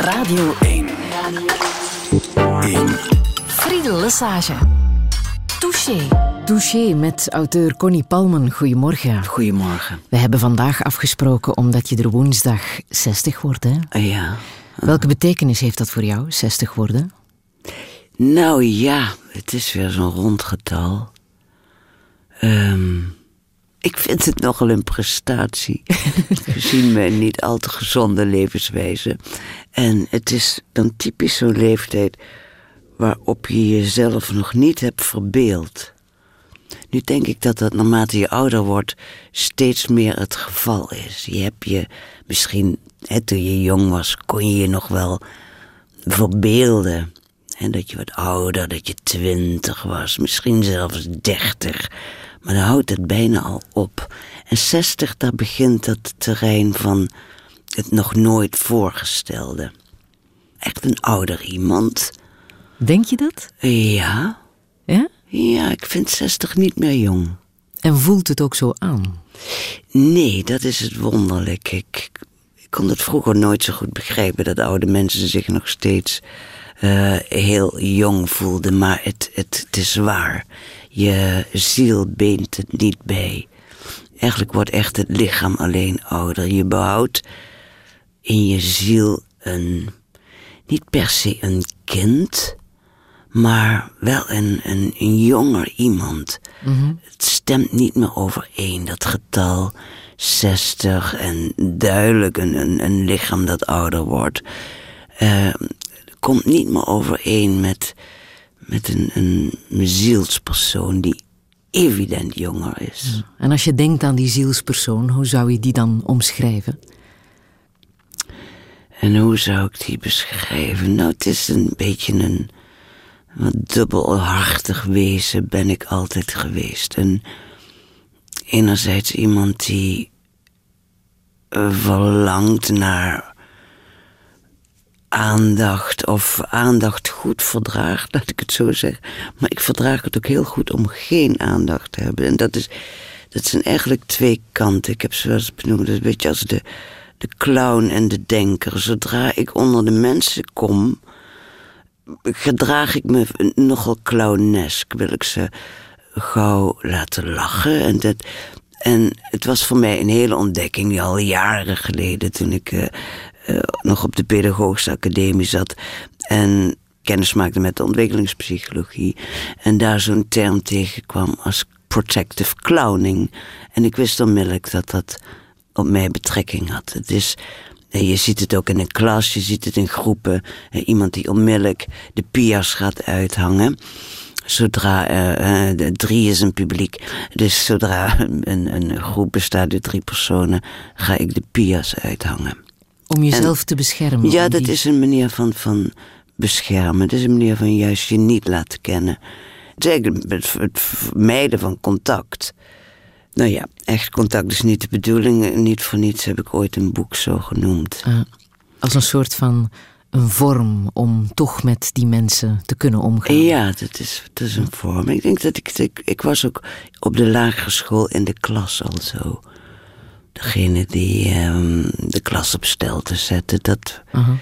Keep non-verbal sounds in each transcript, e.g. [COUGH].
Radio 1. 1. Friedel Lesage. Touché. Touché met auteur Connie Palmen. Goedemorgen. Goedemorgen. We hebben vandaag afgesproken omdat je er woensdag 60 wordt, hè? Uh, ja. Welke betekenis heeft dat voor jou, 60 worden? Nou ja, het is weer zo'n rond getal. Ehm, ik vind het nogal een prestatie. [LAUGHS] Gezien mijn niet al te gezonde levenswijze. En het is dan typisch zo'n leeftijd waarop je jezelf nog niet hebt verbeeld. Nu denk ik dat dat naarmate je ouder wordt steeds meer het geval is. Je hebt je misschien, hè, toen je jong was, kon je je nog wel verbeelden. En dat je wat ouder, dat je twintig was, misschien zelfs dertig. Maar dan houdt het bijna al op. En zestig, daar begint het terrein van het nog nooit voorgestelde. Echt een ouder iemand. Denk je dat? Ja. Ja? Ja, ik vind 60 niet meer jong. En voelt het ook zo aan? Nee, dat is het wonderlijk. Ik, ik kon het vroeger nooit zo goed begrijpen dat oude mensen zich nog steeds uh, heel jong voelden. Maar het, het, het is waar. Je ziel beent het niet bij. Eigenlijk wordt echt het lichaam alleen ouder. Je behoudt in je ziel een, niet per se een kind, maar wel een, een, een jonger iemand. Het stemt niet meer overeen, dat getal 60 en duidelijk een, een, een lichaam dat ouder wordt. Uh, komt niet meer overeen met, met een, een zielspersoon die evident jonger is. En als je denkt aan die zielspersoon, hoe zou je die dan omschrijven? En hoe zou ik die beschrijven? Nou, het is een beetje een wat dubbelhartig wezen ben ik altijd geweest. En enerzijds iemand die verlangt naar aandacht of aandacht goed verdraagt, laat ik het zo zeggen. Maar ik verdraag het ook heel goed om geen aandacht te hebben. En dat, is, dat zijn eigenlijk twee kanten. Ik heb ze wel benoemd, een beetje als de, de clown en de denker. Zodra ik onder de mensen kom, gedraag ik me nogal clownesk. Wil ik ze gauw laten lachen. En, dat, en het was voor mij een hele ontdekking, al jaren geleden, toen ik uh, uh, nog op de Pedagogische Academie zat. En kennis maakte met de ontwikkelingspsychologie. En daar zo'n term tegenkwam als protective clowning. En ik wist onmiddellijk dat dat op mij betrekking had. Het is en je ziet het ook in een klas, je ziet het in groepen. Iemand die onmiddellijk de pias gaat uithangen. Zodra uh, drie is een publiek. Dus zodra een, een groep bestaat uit drie personen, ga ik de pias uithangen. Om jezelf en, te beschermen? Ja, dat die... is een manier van, van beschermen. Dat is een manier van juist je niet laten kennen. Het het, het vermijden van contact. Nou ja, echt contact is niet de bedoeling. Niet voor niets heb ik ooit een boek zo genoemd. Uh, als een soort van een vorm om toch met die mensen te kunnen omgaan. Ja, dat is, dat is een vorm. Ik denk dat ik, ik... Ik was ook op de lagere school in de klas al zo. Degene die um, de klas op stel te zetten. Dat... Uh -huh.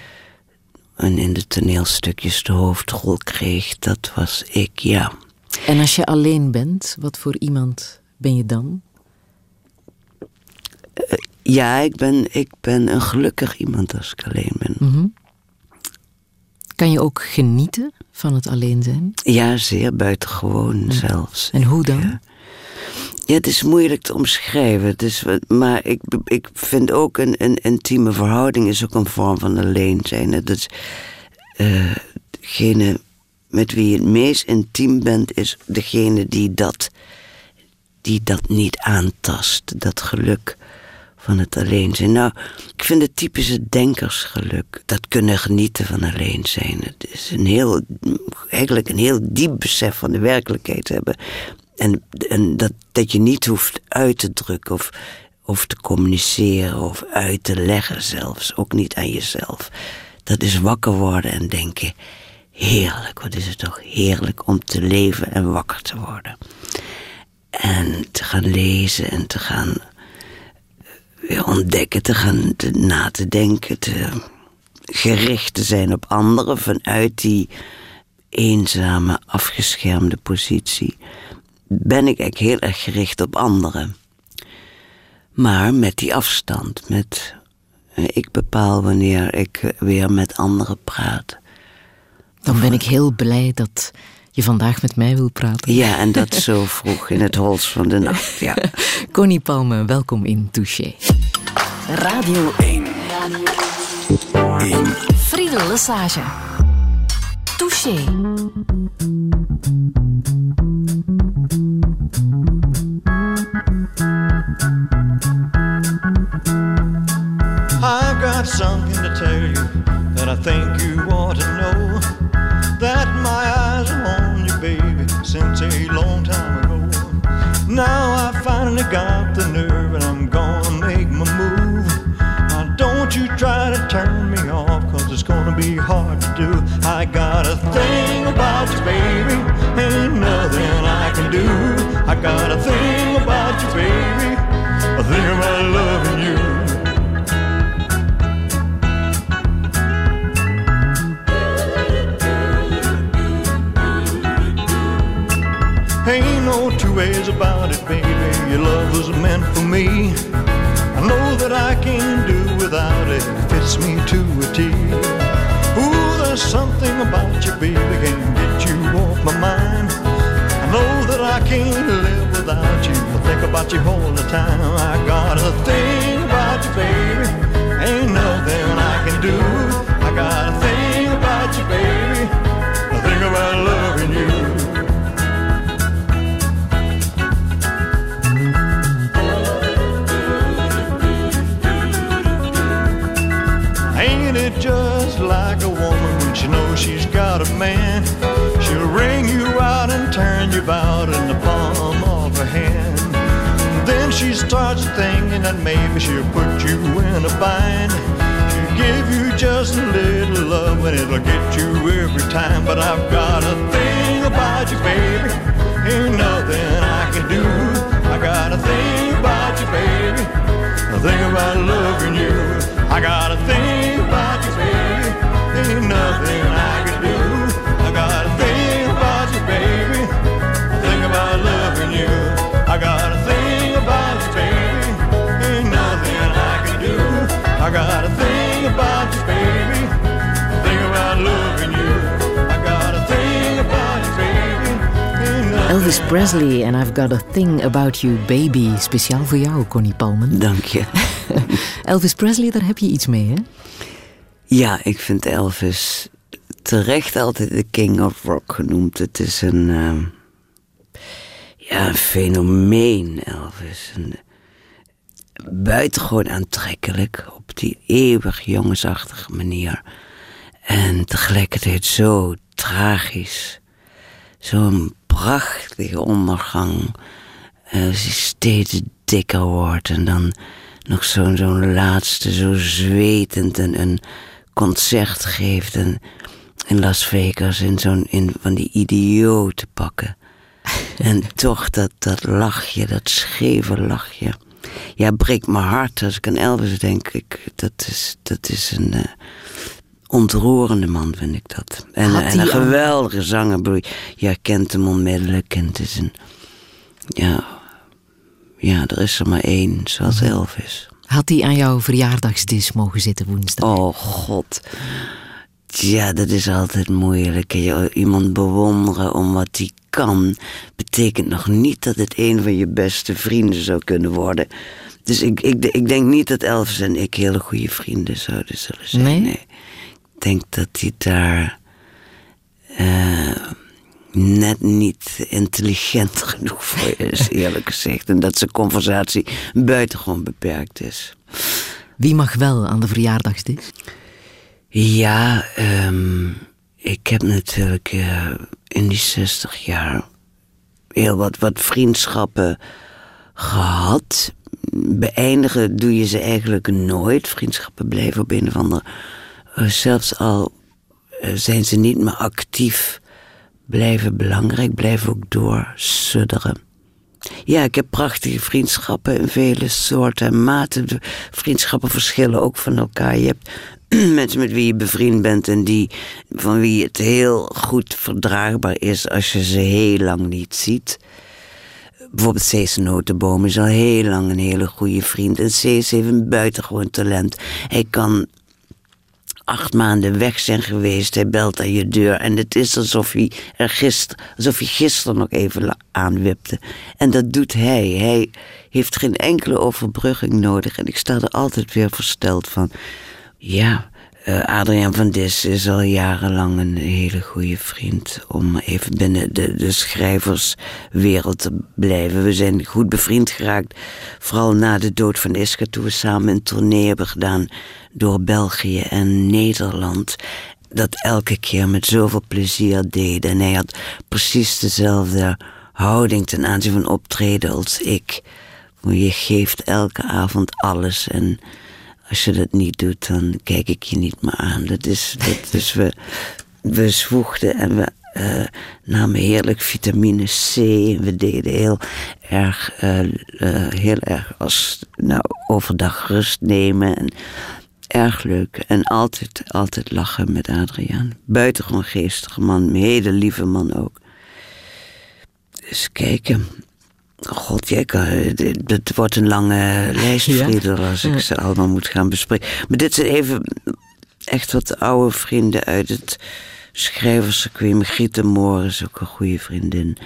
En in de toneelstukjes de hoofdrol kreeg. Dat was ik, ja. En als je alleen bent, wat voor iemand ben je dan? Uh, ja, ik ben, ik ben een gelukkig iemand als ik alleen ben. Mm -hmm. Kan je ook genieten van het alleen zijn? Ja, zeer buitengewoon ja. zelfs. En hoe dan? Ja. Ja. het is moeilijk te omschrijven. Is, maar ik, ik vind ook een, een intieme verhouding is ook een vorm van alleen zijn. Is, uh, degene met wie je het meest intiem bent, is degene die dat die dat niet aantast, dat geluk van het alleen zijn. Nou, ik vind het typische denkersgeluk, dat kunnen genieten van alleen zijn. Het is een heel, eigenlijk een heel diep besef van de werkelijkheid hebben. En, en dat, dat je niet hoeft uit te drukken of, of te communiceren of uit te leggen zelfs, ook niet aan jezelf. Dat is wakker worden en denken, heerlijk, wat is het toch heerlijk om te leven en wakker te worden. En te gaan lezen en te gaan weer ontdekken, te gaan na te denken. Te, gericht te zijn op anderen vanuit die eenzame, afgeschermde positie, ben ik eigenlijk heel erg gericht op anderen. Maar met die afstand, met eh, ik bepaal wanneer ik eh, weer met anderen praat. Dan ben ik heel blij dat je vandaag met mij wil praten. Ja, en dat zo vroeg in het hols van de nacht. [LAUGHS] Ja. Connie Palme, welkom in Touché. Radio 1. 1. Friedel Lesage. Touché. I've got something to tell you that I think you ought to know. That my eyes are on you, baby, since a long time ago. Now I finally got the nerve and I'm gonna make my move. Now don't you try to turn loving you. Ain't no two ways about it, baby. Your love was meant for me. I know that I can't do without it. It fits me to a T. Ooh, there's something about you, baby, can't get you off my mind. I know that I can't live without you. I think about you all the time. I got a thing about you, baby. Ain't nothing I can do. I got a thing about you, baby. I think about loving you. Ain't it just like a woman when she knows she's got a man? She'll ring you out and turn you out she starts thinking that maybe she'll put you in a bind. She'll give you just a little love and it'll get you every time. But I've got a thing about you, baby. Ain't nothing I can do. I got a thing about you, baby. A thing about loving you. I got a thing about you, baby. Ain't nothing I I got a thing about you, baby. A thing about loving you. I got a thing about you, baby. Elvis Presley en I've Got a Thing About You Baby. Speciaal voor jou, Connie Palmen. Dank je. [LAUGHS] Elvis Presley, daar heb je iets mee, hè? Ja, ik vind Elvis terecht altijd de King of Rock genoemd. Het is een, eh, ja, een fenomeen, Elvis. Een, buitengewoon aantrekkelijk op die eeuwig jongensachtige manier. En tegelijkertijd zo tragisch. Zo'n prachtige ondergang. eh, als hij steeds dikker wordt en dan nog zo'n zo'n laatste, zo zwetend een, een concert geeft en, in Las Vegas in zo'n in van die idiote pakken. [LAUGHS] En toch dat, dat lachje, dat scheve lachje. Ja, breekt mijn hart als ik aan Elvis denk. Ik, dat, is, dat is een eh, ontroerende man, vind ik dat. En, een geweldige zanger. Je herkent hem onmiddellijk. En het is een... Ja, ja, er is er maar één, zoals Elvis. Had hij aan jouw verjaardagsdis mogen zitten woensdag? Oh god. Ja, dat is altijd moeilijk. Je- Iemand bewonderen om wat hij kan, betekent nog niet dat het een van je beste vrienden zou kunnen worden. Dus ik, ik, ik denk niet dat Elvis en ik hele goede vrienden zouden zullen zijn. Nee? Ik denk dat hij daar eh, net niet intelligent [LAUGHS] genoeg voor is, eerlijk gezegd. En dat zijn conversatie buitengewoon beperkt is. Wie mag wel aan de verjaardagsdis? Ja, ehm, ik heb natuurlijk eh, in die 60 jaar heel wat, wat vriendschappen gehad. Beëindigen doe je ze eigenlijk nooit. Vriendschappen blijven op een of andere. eh, zelfs al eh, zijn ze niet meer actief, blijven belangrijk, blijven ook doorsudderen. Ja, ik heb prachtige vriendschappen in vele soorten en maten. Vriendschappen verschillen ook van elkaar. Je hebt [CLEARS THROAT] mensen met wie je bevriend bent en die, van wie het heel goed verdraagbaar is als je ze heel lang niet ziet. Bijvoorbeeld Cees Notenboom is al heel lang een hele goede vriend. En Cees heeft een buitengewoon talent. Hij kan acht maanden weg zijn geweest. Hij belt aan je deur. En het is alsof hij, er gister, alsof hij gisteren nog even aanwipte. En dat doet hij. Hij heeft geen enkele overbrugging nodig. En ik sta er altijd weer versteld van. Ja, uh, Adriaan van Dis is al jarenlang een hele goede vriend. Om even binnen de, de schrijverswereld te blijven. We zijn goed bevriend geraakt. Vooral na de dood van Iska, toen we samen een tournee hebben gedaan door België en Nederland. Dat elke keer met zoveel plezier deed. En hij had precies dezelfde houding ten aanzien van optreden als ik. Je geeft elke avond alles en als je dat niet doet, dan kijk ik je niet meer aan. Dat is, dat, dus we, we zwoegden en we uh, namen heerlijk vitamine C. En we deden heel erg, uh, uh, heel erg als nou, overdag rust nemen. En erg leuk. En altijd, altijd lachen met Adriaan. Buitengewoon geestige man, een hele lieve man ook. Dus kijken. God, het wordt een lange lijst, ja? als ik ze allemaal moet gaan bespreken. Maar dit zijn even echt wat oude vrienden uit het schrijverscircuit. Griet de Moor is ook een goede vriendin.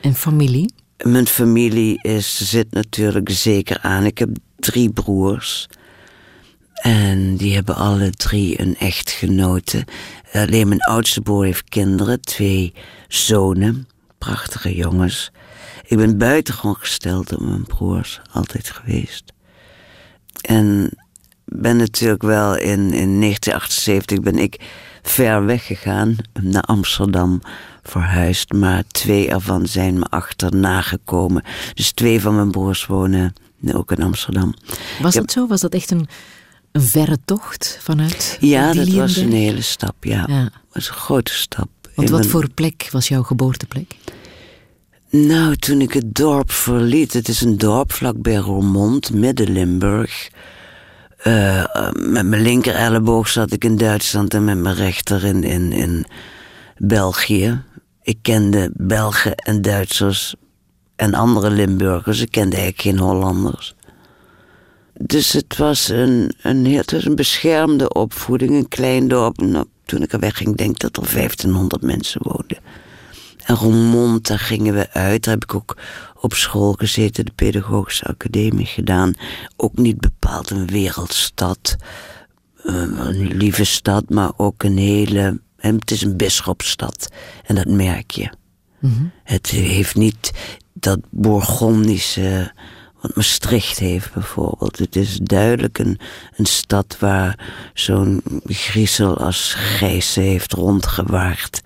En familie? Mijn familie is, zit natuurlijk zeker aan. Ik heb drie broers. En die hebben alle drie een echtgenote. Alleen mijn oudste broer heeft kinderen, twee zonen, prachtige jongens. Ik ben buitengewoon gesteld op mijn broers, altijd geweest. En ben natuurlijk wel in, in 1978 ben ik ver weggegaan, naar Amsterdam verhuisd. Maar twee ervan zijn me achterna gekomen. Dus twee van mijn broers wonen ook in Amsterdam. Was dat zo? Was dat echt een, een verre tocht vanuit? Ja, dat was een hele stap, ja. was een grote stap. Want wat voor plek was jouw geboorteplek? Nou, toen ik het dorp verliet, het is een dorp vlakbij Roermond, midden Limburg. Uh, met mijn linker elleboog zat ik in Duitsland en met mijn rechter in, in, in België. Ik kende Belgen en Duitsers en andere Limburgers. Ik kende eigenlijk geen Hollanders. Dus het was een, een, het was een beschermde opvoeding, een klein dorp. Nou, toen ik er wegging, denk ik dat er 1500 mensen woonden. En Roermond, daar gingen we uit. Daar heb ik ook op school gezeten, de Pedagogische Academie gedaan. Ook niet bepaald een wereldstad. Eh, een lieve stad, maar ook een hele... Het is een bisschopstad. En dat merk je. Mhm. Het heeft niet dat Bourgondische... Wat Maastricht heeft bijvoorbeeld. Het is duidelijk een, een stad waar zo'n griezel als Gijs heeft rondgewaard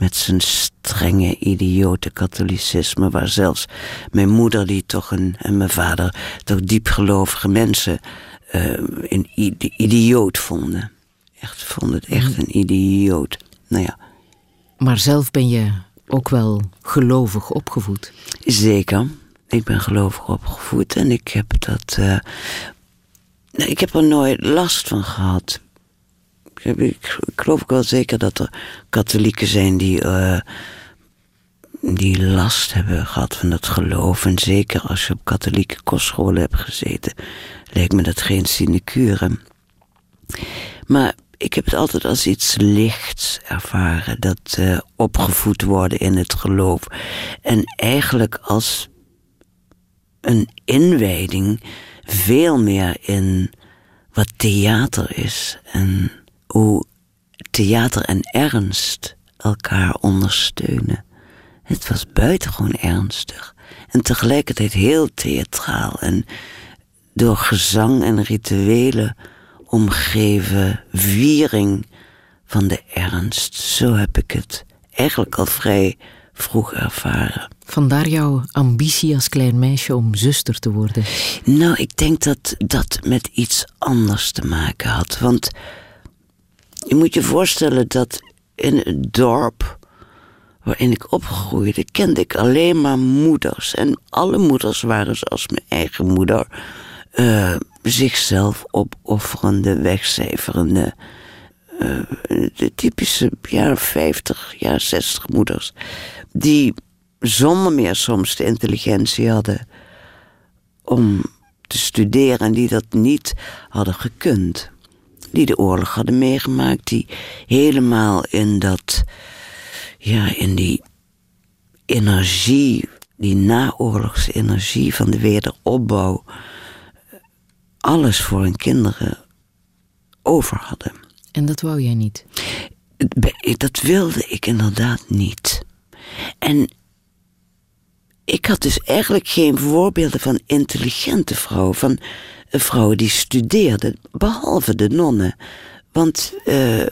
met zijn strenge, idiote katholicisme, waar zelfs mijn moeder, die toch een, en mijn vader, toch diepgelovige mensen, uh, een idioot vonden. Echt, vonden het echt een idioot. Nou ja. Maar zelf ben je ook wel gelovig opgevoed? Zeker. Ik ben gelovig opgevoed en ik heb dat. Uh, ik heb er nooit last van gehad ik, geloof ook wel zeker dat er katholieken zijn die, uh, die last hebben gehad van dat geloof. En zeker als je op katholieke kostscholen hebt gezeten, lijkt me dat geen sinecure. Maar ik heb het altijd als iets lichts ervaren, dat uh, opgevoed worden in het geloof. En eigenlijk als een inwijding veel meer in wat theater is en hoe theater en ernst elkaar ondersteunen. Het was buitengewoon ernstig en tegelijkertijd heel theatraal en door gezang en rituelen omgeven viering van de ernst. Zo heb ik het eigenlijk al vrij vroeg ervaren. Vandaar jouw ambitie als klein meisje om zuster te worden? Nou, ik denk dat dat met iets anders te maken had. Want je moet je voorstellen dat in het dorp waarin ik opgroeide, kende ik alleen maar moeders. En alle moeders waren zoals mijn eigen moeder. Uh, zichzelf opofferende, wegcijferende. eh, de typische jaren 50, jaren 60 moeders. Die zonder meer soms de intelligentie hadden om te studeren en die dat niet hadden gekund. Die de oorlog hadden meegemaakt, die helemaal in dat, ja, in die energie, die naoorlogse energie van de wederopbouw, alles voor hun kinderen over hadden. En dat wou jij niet. Dat wilde ik inderdaad niet. En ik had dus eigenlijk geen voorbeelden van intelligente vrouwen, van vrouwen die studeerden, behalve de nonnen. Want uh,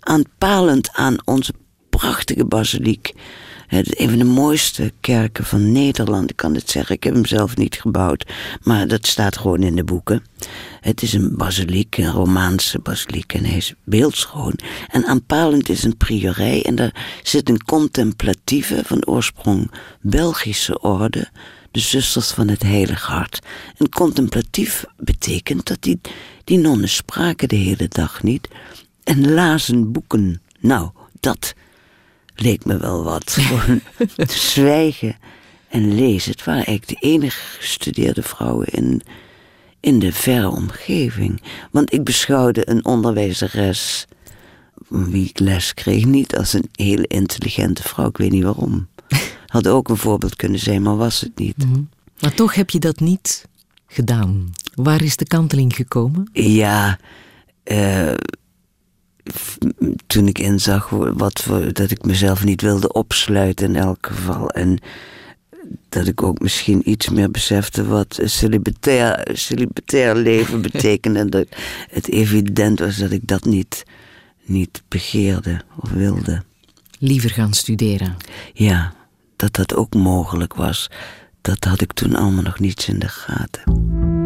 aanpalend aan onze prachtige basiliek, een van de mooiste kerken van Nederland, ik kan het zeggen, ik heb hem zelf niet gebouwd, maar dat staat gewoon in de boeken. Het is een basiliek, een Romaanse basiliek en hij is beeldschoon. En aanpalend is een priorij en daar zit een contemplatieve, van oorsprong Belgische orde, de zusters van het Heilige Hart. En contemplatief betekent dat die, die nonnen spraken de hele dag niet en lazen boeken. Nou, dat leek me wel wat. [LAUGHS] Gewoon zwijgen en lezen. Het waren eigenlijk de enige gestudeerde vrouwen in, in de verre omgeving. Want ik beschouwde een onderwijzeres, wie ik les kreeg, niet als een hele intelligente vrouw. Ik weet niet waarom. Had ook een voorbeeld kunnen zijn, maar was het niet. Mm -hmm. Maar toch heb je dat niet gedaan. Waar is de kanteling gekomen? Ja, uh, toen ik inzag wat voor, dat ik mezelf niet wilde opsluiten in elk geval. En dat ik ook misschien iets meer besefte wat celibatair, celibatair leven [LAUGHS] betekende. en dat het evident was dat ik dat niet, niet begeerde of wilde. Liever gaan studeren. Ja, dat dat ook mogelijk was. Dat had ik toen allemaal nog niets in de gaten.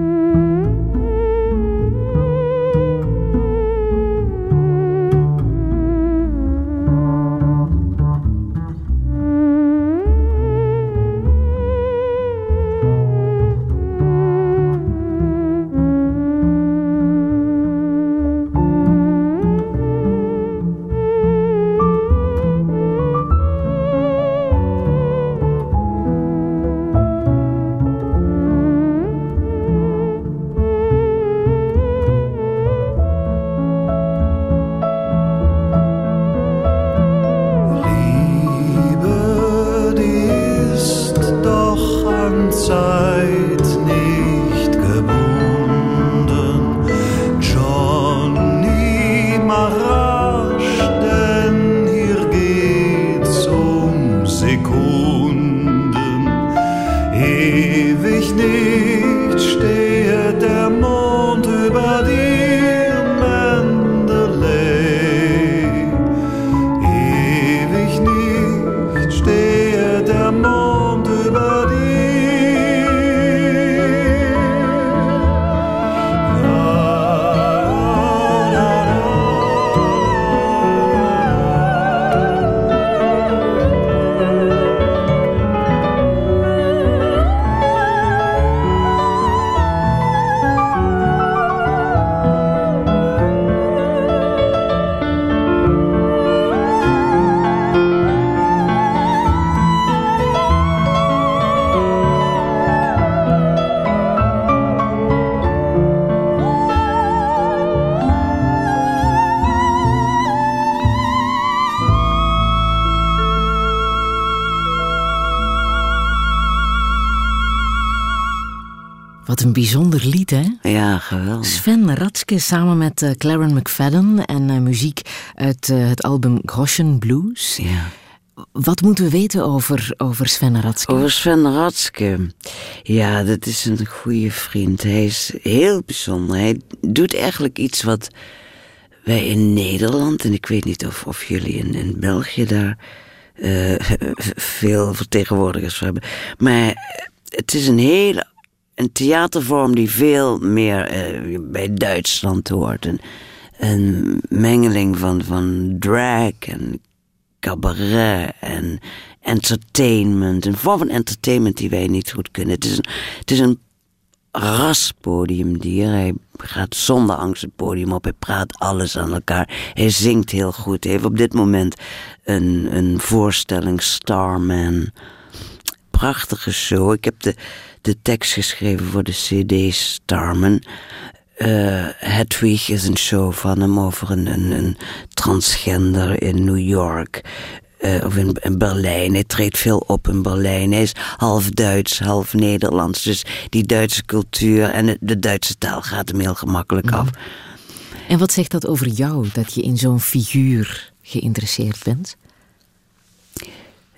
Sven Ratske samen met uh, Claren McFadden en uh, muziek uit uh, het album Groschen Blues. Ja. Wat moeten we weten over, over Sven Ratske? Over Sven Ratske? Ja, dat is een goede vriend. Hij is heel bijzonder. Hij doet eigenlijk iets wat wij in Nederland, en ik weet niet of, of jullie in, in België daar [LAUGHS] veel vertegenwoordigers voor hebben, maar het is een hele een theatervorm die veel meer uh, bij Duitsland hoort. Een, een mengeling van, van drag en cabaret en entertainment. Een vorm van entertainment die wij niet goed kunnen. Het is een, het is een raspodiumdier. Hij gaat zonder angst het podium op. Hij praat alles aan elkaar. Hij zingt heel goed. Hij heeft op dit moment een, een voorstelling Starman. Prachtige show. Ik heb de, de tekst geschreven voor de CD Starman. Uh, Hedwig is een show van hem over een, een, een transgender in New York. Uh, of in, in, Berlijn. Hij treedt veel op in Berlijn. Hij is half Duits, half Nederlands. Dus die Duitse cultuur en de Duitse taal gaat hem heel gemakkelijk af. Mhm. En wat zegt dat over jou, dat je in zo'n figuur geïnteresseerd bent?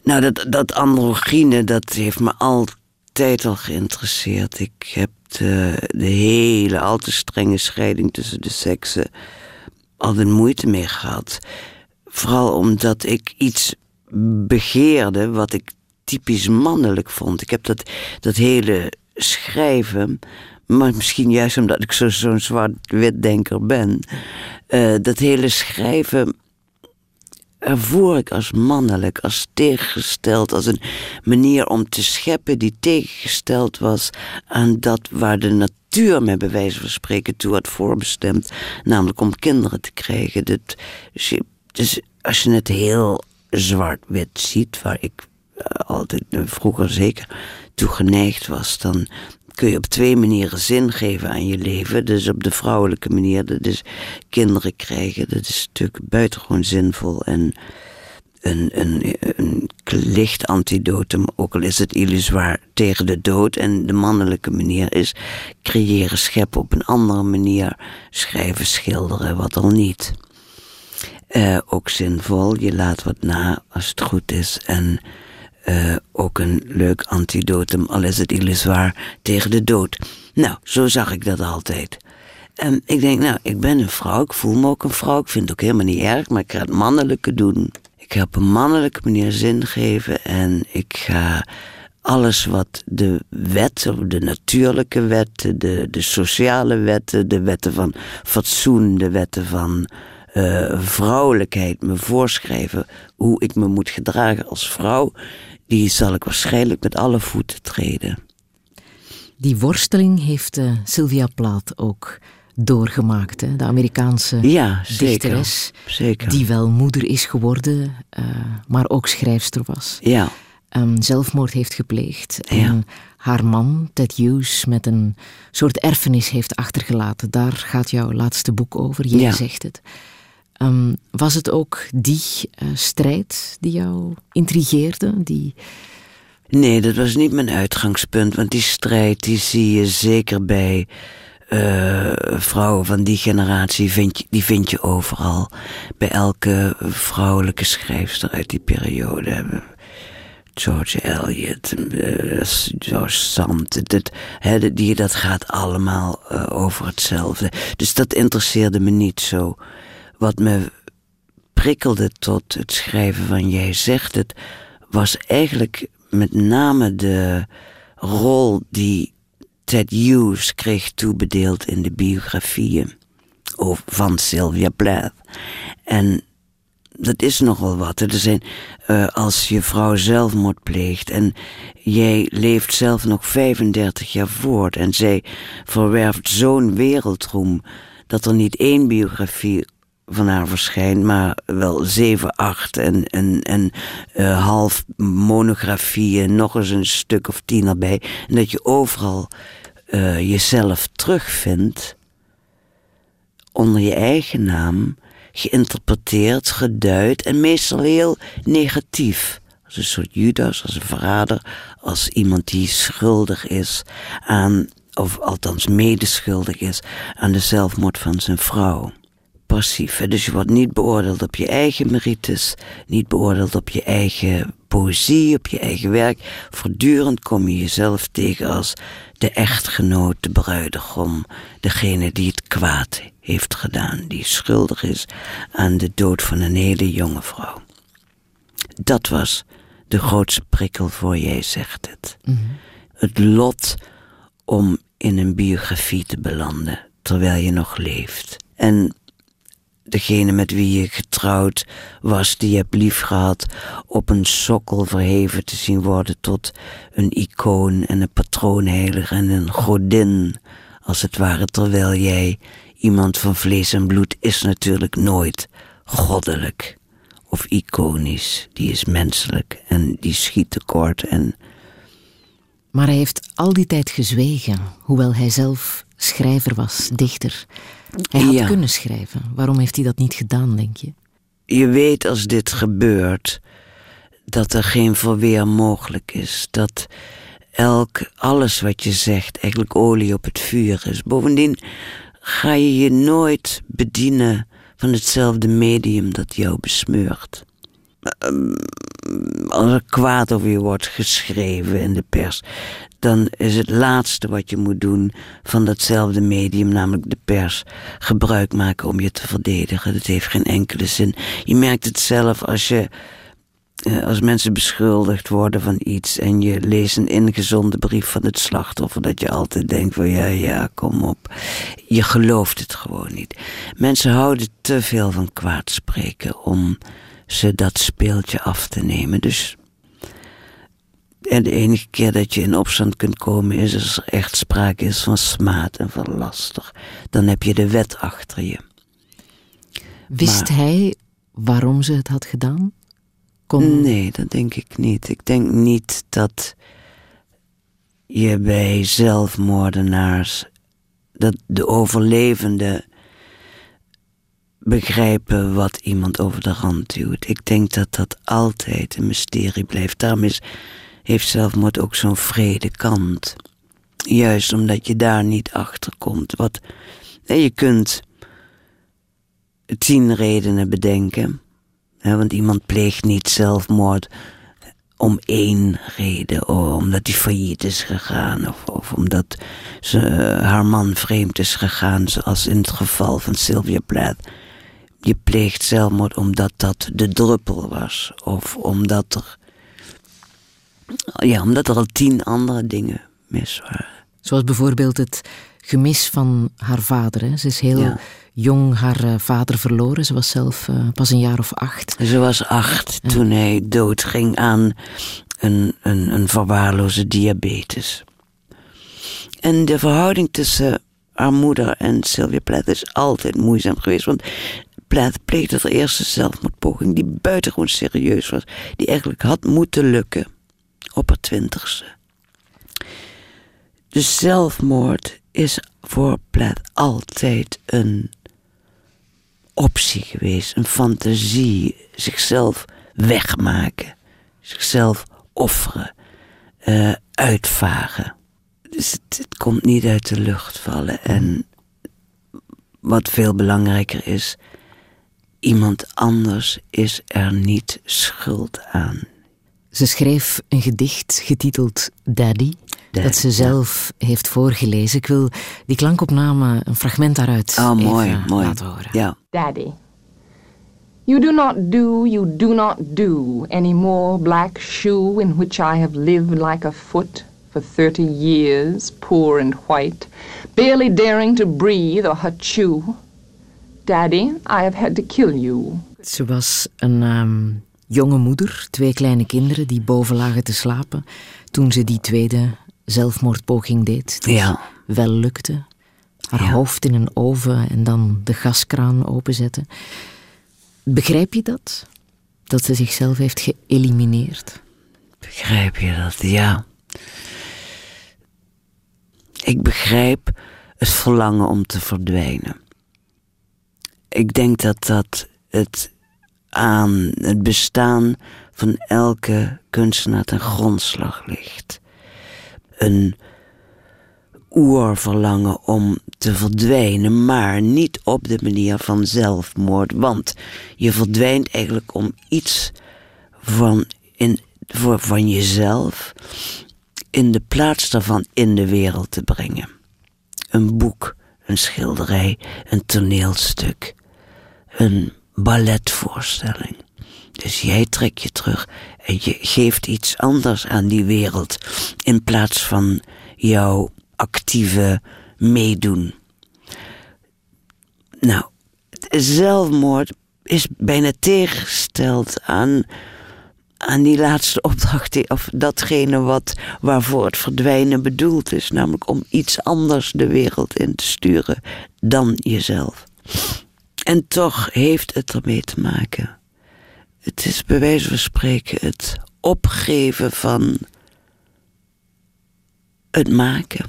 Nou, dat, dat androgyne, dat heeft me altijd al geïnteresseerd. Ik heb de, de hele, al te strenge scheiding tussen de seksen altijd moeite mee gehad. Vooral omdat ik iets begeerde wat ik typisch mannelijk vond. Ik heb dat, dat hele schrijven, maar misschien juist omdat ik zo'n zo zwart-wit denker ben, uh, dat hele schrijven ervoor ik als mannelijk, als tegengesteld, als een manier om te scheppen die tegengesteld was aan dat waar de natuur mij bij wijze van spreken toe had voorbestemd, namelijk om kinderen te krijgen. Dat, dus, dus als je het heel zwart-wit ziet, waar ik uh, altijd uh, vroeger zeker toe geneigd was, dan kun je op twee manieren zin geven aan je leven. Dus op de vrouwelijke manier, dat is kinderen krijgen. Dat is natuurlijk buitengewoon zinvol en een, een, een licht antidotum, ook al is het illusoir, tegen de dood. En de mannelijke manier is creëren, scheppen op een andere manier, schrijven, schilderen, wat al niet. Uh, ook zinvol, je laat wat na als het goed is en uh, ook een leuk antidotum, al is het illusoir, tegen de dood. Nou, zo zag ik dat altijd. En ik denk, nou, ik ben een vrouw, ik voel me ook een vrouw, ik vind het ook helemaal niet erg, maar ik ga het mannelijke doen. Ik ga op een mannelijke manier zin geven en ik ga alles wat de wet, de natuurlijke wetten, de, de sociale wetten, de wetten van fatsoen, de wetten van uh, vrouwelijkheid me voorschrijven, hoe ik me moet gedragen als vrouw, die zal ik waarschijnlijk met alle voeten treden. Die worsteling heeft uh, Sylvia Plath ook doorgemaakt, hè? de Amerikaanse ja, zeker, dichteres, zeker. die wel moeder is geworden, uh, maar ook schrijfster was. Ja. Um, zelfmoord heeft gepleegd. En haar man, Ted Hughes, met een soort erfenis heeft achtergelaten. Daar gaat jouw laatste boek over, jij Ja. zegt het. Um, was het ook die uh, strijd die jou intrigeerde? Die... Nee, dat was niet mijn uitgangspunt, want die strijd die zie je zeker bij uh, vrouwen van die generatie, vind je, die vind je overal. Bij elke vrouwelijke schrijfster uit die periode. George Eliot, George Sand, dat, die, dat gaat allemaal over hetzelfde. Dus dat interesseerde me niet zo. Wat me prikkelde tot het schrijven van Jij zegt het, was eigenlijk met name de rol die Ted Hughes kreeg toebedeeld in de biografieën van Sylvia Plath. En dat is nogal wat. Er zijn, uh, als je vrouw zelfmoord pleegt en jij leeft zelf nog 35 jaar voort en zij verwerft zo'n wereldroem dat er niet één biografie van haar verschijnt, maar wel zeven, acht en, en, en uh, half monografieën, nog eens een stuk of tien erbij. En dat je overal uh, jezelf terugvindt onder je eigen naam, geïnterpreteerd, geduid en meestal heel negatief. Als een soort Judas, als een verrader, als iemand die schuldig is aan, of althans medeschuldig is aan de zelfmoord van zijn vrouw passief. Dus je wordt niet beoordeeld op je eigen merites, niet beoordeeld op je eigen poëzie, op je eigen werk. Voortdurend kom je jezelf tegen als de echtgenoot, de bruidegom, degene die het kwaad heeft gedaan, die schuldig is aan de dood van een hele jonge vrouw. Dat was de grootste prikkel voor jij zegt het. Mm -hmm. Het lot om in een biografie te belanden terwijl je nog leeft. En degene met wie je getrouwd was, die je hebt liefgehad, op een sokkel verheven te zien worden tot een icoon en een patroonheilige en een godin, als het ware, terwijl jij iemand van vlees en bloed is natuurlijk nooit goddelijk of iconisch. Die is menselijk en die schiet tekort en... Maar hij heeft al die tijd gezwegen, hoewel hij zelf schrijver was, dichter. Hij had Ja. kunnen schrijven. Waarom heeft hij dat niet gedaan, denk je? je weet als dit gebeurt dat er geen verweer mogelijk is. Dat elk, alles wat je zegt eigenlijk olie op het vuur is. Bovendien ga je je nooit bedienen van hetzelfde medium dat jou besmeurt. Ehm, Als er kwaad over je wordt geschreven in de pers, dan is het laatste wat je moet doen van datzelfde medium, namelijk de pers, gebruik maken om je te verdedigen. Dat heeft geen enkele zin. Je merkt het zelf als je. eh, Als mensen beschuldigd worden van iets en je leest een ingezonde brief van het slachtoffer, dat je altijd denkt van ja, ja, kom op. Je gelooft het gewoon niet. Mensen houden te veel van kwaad spreken om ze dat speeltje af te nemen. Dus en de enige keer dat je in opstand kunt komen is als er echt sprake is van smaad en van laster. Dan heb je de wet achter je. Wist Maar- hij waarom ze het had gedaan? Kon... Nee, dat denk ik niet. Ik denk niet dat je bij zelfmoordenaars, dat de overlevenden begrijpen wat iemand over de rand duwt. Ik denk dat dat altijd een mysterie blijft. Daarom is, heeft zelfmoord ook zo'n vrede kant. Juist omdat je daar niet achter komt. Wat, je kunt tien redenen bedenken. Want iemand pleegt niet zelfmoord om één reden. Omdat hij failliet is gegaan. Of, of omdat ze, eh, haar man vreemd is gegaan. Zoals in het geval van Sylvia Plath. Je pleegt zelfmoord omdat dat de druppel was. Of omdat er... Ja, omdat er al tien andere dingen mis waren. Zoals bijvoorbeeld het gemis van haar vader. Hè. Ze is heel Ja. jong haar eh, vader verloren. Ze was zelf eh, pas een jaar of acht. Ze was acht toen hij doodging aan een, een, een verwaarloze diabetes. En de verhouding tussen haar moeder en Sylvia Plath is altijd moeizaam geweest. Want Plath pleegde haar eerste zelfmoordpoging die buitengewoon serieus was. Die eigenlijk had moeten lukken op haar twintigste. Dus zelfmoord is voor Plath altijd een optie geweest. Een fantasie. Zichzelf wegmaken. Zichzelf offeren. eh, uitvagen. Dus het, het komt niet uit de lucht vallen. En wat veel belangrijker is... iemand anders is er niet schuld aan. Ze schreef een gedicht getiteld Daddy. Daddy, dat ze ja. zelf heeft voorgelezen. Ik wil die klankopname, een fragment daaruit Oh, mooi, even mooi. laten horen. Ja. Daddy. You do not do, you do not do any more black shoe in which I have lived like a foot for thirty years, poor and white, barely daring to breathe or chew. Daddy, I have had to kill you. Ze was een ehm, jonge moeder, twee kleine kinderen die boven lagen te slapen toen ze die tweede zelfmoordpoging deed. Die Ja. wel lukte. Haar Ja. hoofd in een oven en dan de gaskraan openzetten. Begrijp je dat? Dat ze zichzelf heeft geëlimineerd? Begrijp je dat? Ja. Ik begrijp het verlangen om te verdwijnen. Ik denk dat dat het aan het bestaan van elke kunstenaar ten grondslag ligt. Een oerverlangen om te verdwijnen, maar niet op de manier van zelfmoord. Want je verdwijnt eigenlijk om iets van, in, voor, van jezelf in de plaats daarvan in de wereld te brengen. Een boek, een schilderij, een toneelstuk, een balletvoorstelling. Dus jij trekt je terug en je geeft iets anders aan die wereld in plaats van jouw actieve meedoen. Nou, zelfmoord is bijna tegengesteld aan, aan die laatste opdracht, of datgene wat, waarvoor het verdwijnen bedoeld is, namelijk om iets anders de wereld in te sturen dan jezelf. En toch heeft het ermee te maken. Het is bij wijze van spreken het opgeven van het maken.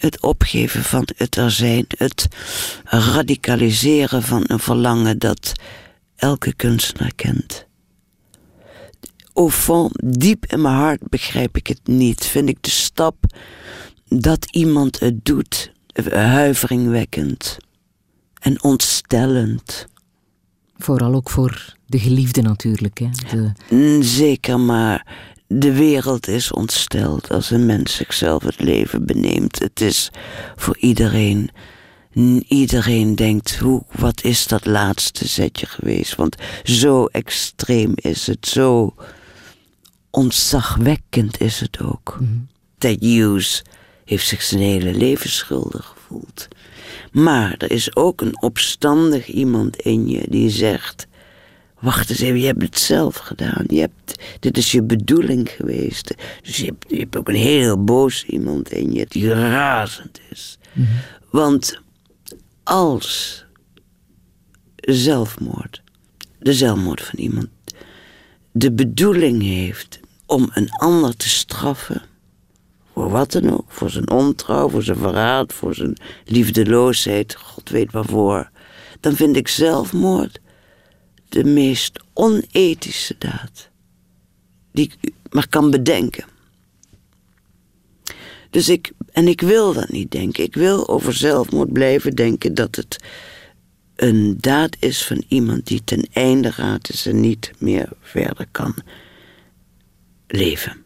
Het opgeven van het er zijn. Het radicaliseren van een verlangen dat elke kunstenaar kent. Au fond, diep in mijn hart begrijp ik het niet. Vind ik de stap dat iemand het doet huiveringwekkend en ontstellend. Vooral ook voor de geliefde natuurlijk. Hè? De... Mm, zeker, maar de wereld is ontsteld als een mens zichzelf het leven beneemt. Het is voor iedereen. Iedereen denkt, hoe, wat is dat laatste zetje geweest? Want zo extreem is het, zo ontzagwekkend is het ook. Mm Ted Hughes heeft zich zijn hele leven schuldig gevoeld. Maar er is ook een opstandig iemand in je die zegt: Wacht eens even, je hebt het zelf gedaan. Je hebt, dit is je bedoeling geweest. Dus je hebt, je hebt ook een heel boos iemand in je die razend is. Mhm. Want als zelfmoord, de zelfmoord van iemand, de bedoeling heeft om een ander te straffen voor wat dan ook. Voor zijn ontrouw, voor zijn verraad, voor zijn liefdeloosheid. God weet waarvoor. Dan vind ik zelfmoord de meest onethische daad. Die ik maar kan bedenken. Dus ik, en ik wil dat niet denken. Ik wil over zelfmoord blijven denken dat het een daad is van iemand die ten einde raad is en niet meer verder kan leven.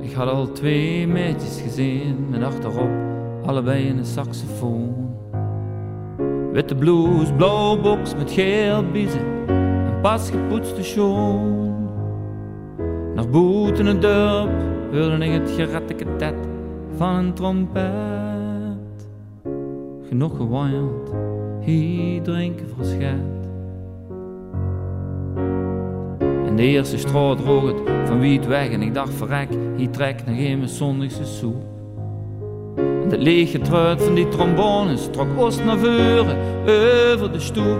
Ik had al twee meisjes gezien met achterop allebei een saxofoon. Witte blouse, blauw box met geel biezen en pas gepoetste schoen. Naar boeten het dorp hoorde ik het geratteketet van een trompet. Genoeg gewaaierd, hier drinken verschijt. En de eerste straat droog het van wie het weg en ik dacht verrek, hier trekt nog een zondagse soep. En de lege truit van die trombones trok oost naar voren over de stoep.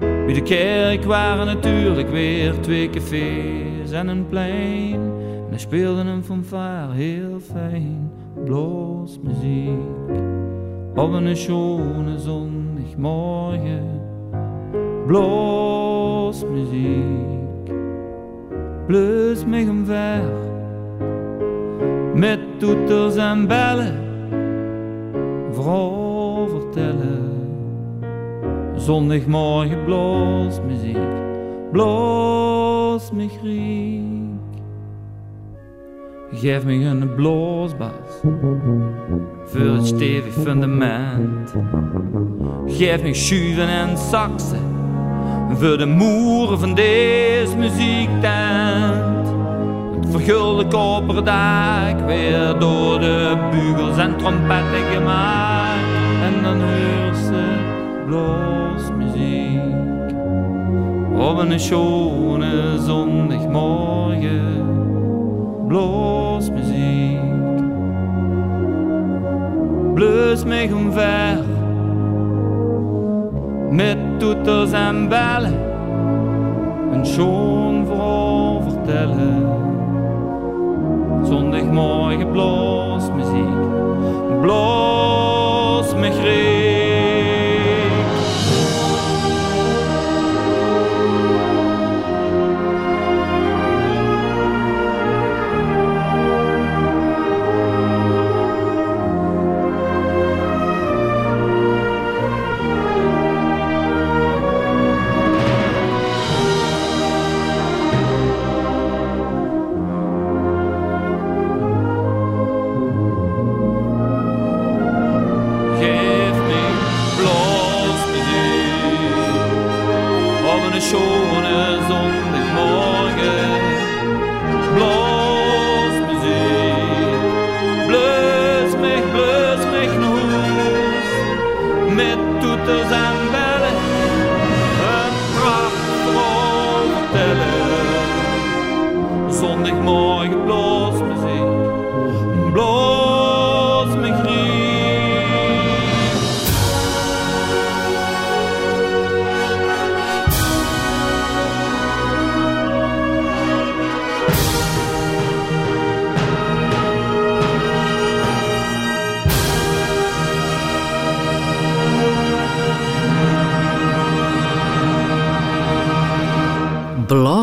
Bij de kerk waren natuurlijk weer twee cafés en een plein. En er speelde een fanfare heel fijn, bloos muziek. Op een schone zondagmorgen, bloos muziek. Bleus mij omver, met toeters en bellen, vrouw vertellen. Zondagmorgen bloos muziek, bloos me griek. Geef me een bloosbas voor het stevig fundament. Geef me schuiven en saxen voor de moeren van deze muziektent. Het vergulde koperdak weer door de bugels en trompetten gemaakt. En dan ze bloos muziek op een schone zondagmorgen. Bloos muziek, bleus mij omver met toeters en bellen, een schoon vrouw vertellen. Zondagmorgen bloos muziek, bloos me.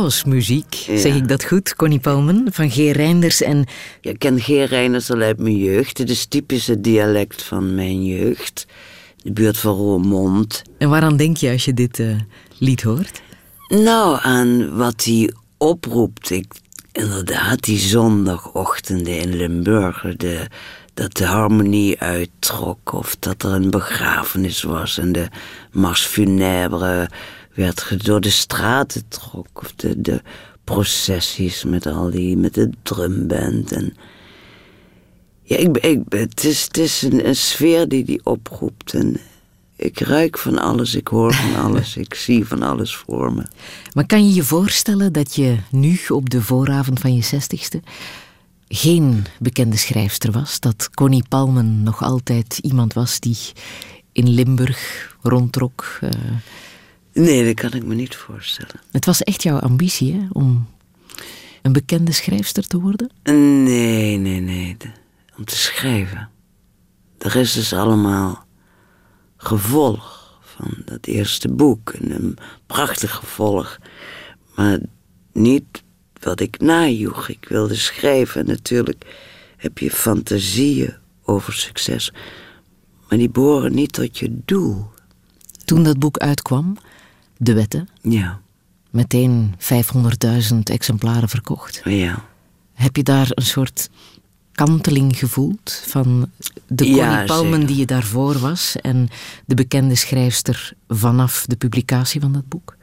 Bluesmuziek. Ja. Zeg ik dat goed? Connie Palmen van G. Reinders en Ja, ik ken Geer Reiners al uit mijn jeugd. Het is typisch het dialect van mijn jeugd. De buurt van Roermond. En waaraan denk je als je dit eh, lied hoort? Nou, aan wat hij oproept. Ik, inderdaad, die zondagochtenden in Limburg. De, dat de harmonie uittrok. Of dat er een begrafenis was. En de mars funèbre werd door de straten trok. Of de, de processies met al die, met de drumband. En ja, ik, ik, het is, het is een, een sfeer die die oproept. En ik ruik van alles, ik hoor van [LAUGHS] alles, ik zie van alles voor me. Maar kan je je voorstellen dat je nu op de vooravond van je zestigste geen bekende schrijfster was? Dat Connie Palmen nog altijd iemand was die in Limburg rondtrok? eh, Nee, dat kan ik me niet voorstellen. het was echt jouw ambitie hè, om een bekende schrijfster te worden? Nee, nee, nee. de- om te schrijven. De rest is allemaal gevolg van dat eerste boek. En een prachtig gevolg. Maar niet wat ik najoeg. Ik wilde schrijven. En natuurlijk heb je fantasieën over succes. Maar die behoren niet tot je doel. Toen dat boek uitkwam, De Wetten, Ja, meteen 500.000 exemplaren verkocht. ja. Heb je daar een soort kanteling gevoeld van de Connie Ja, Palmen die je daarvoor was en de bekende schrijfster vanaf de publicatie van dat boek?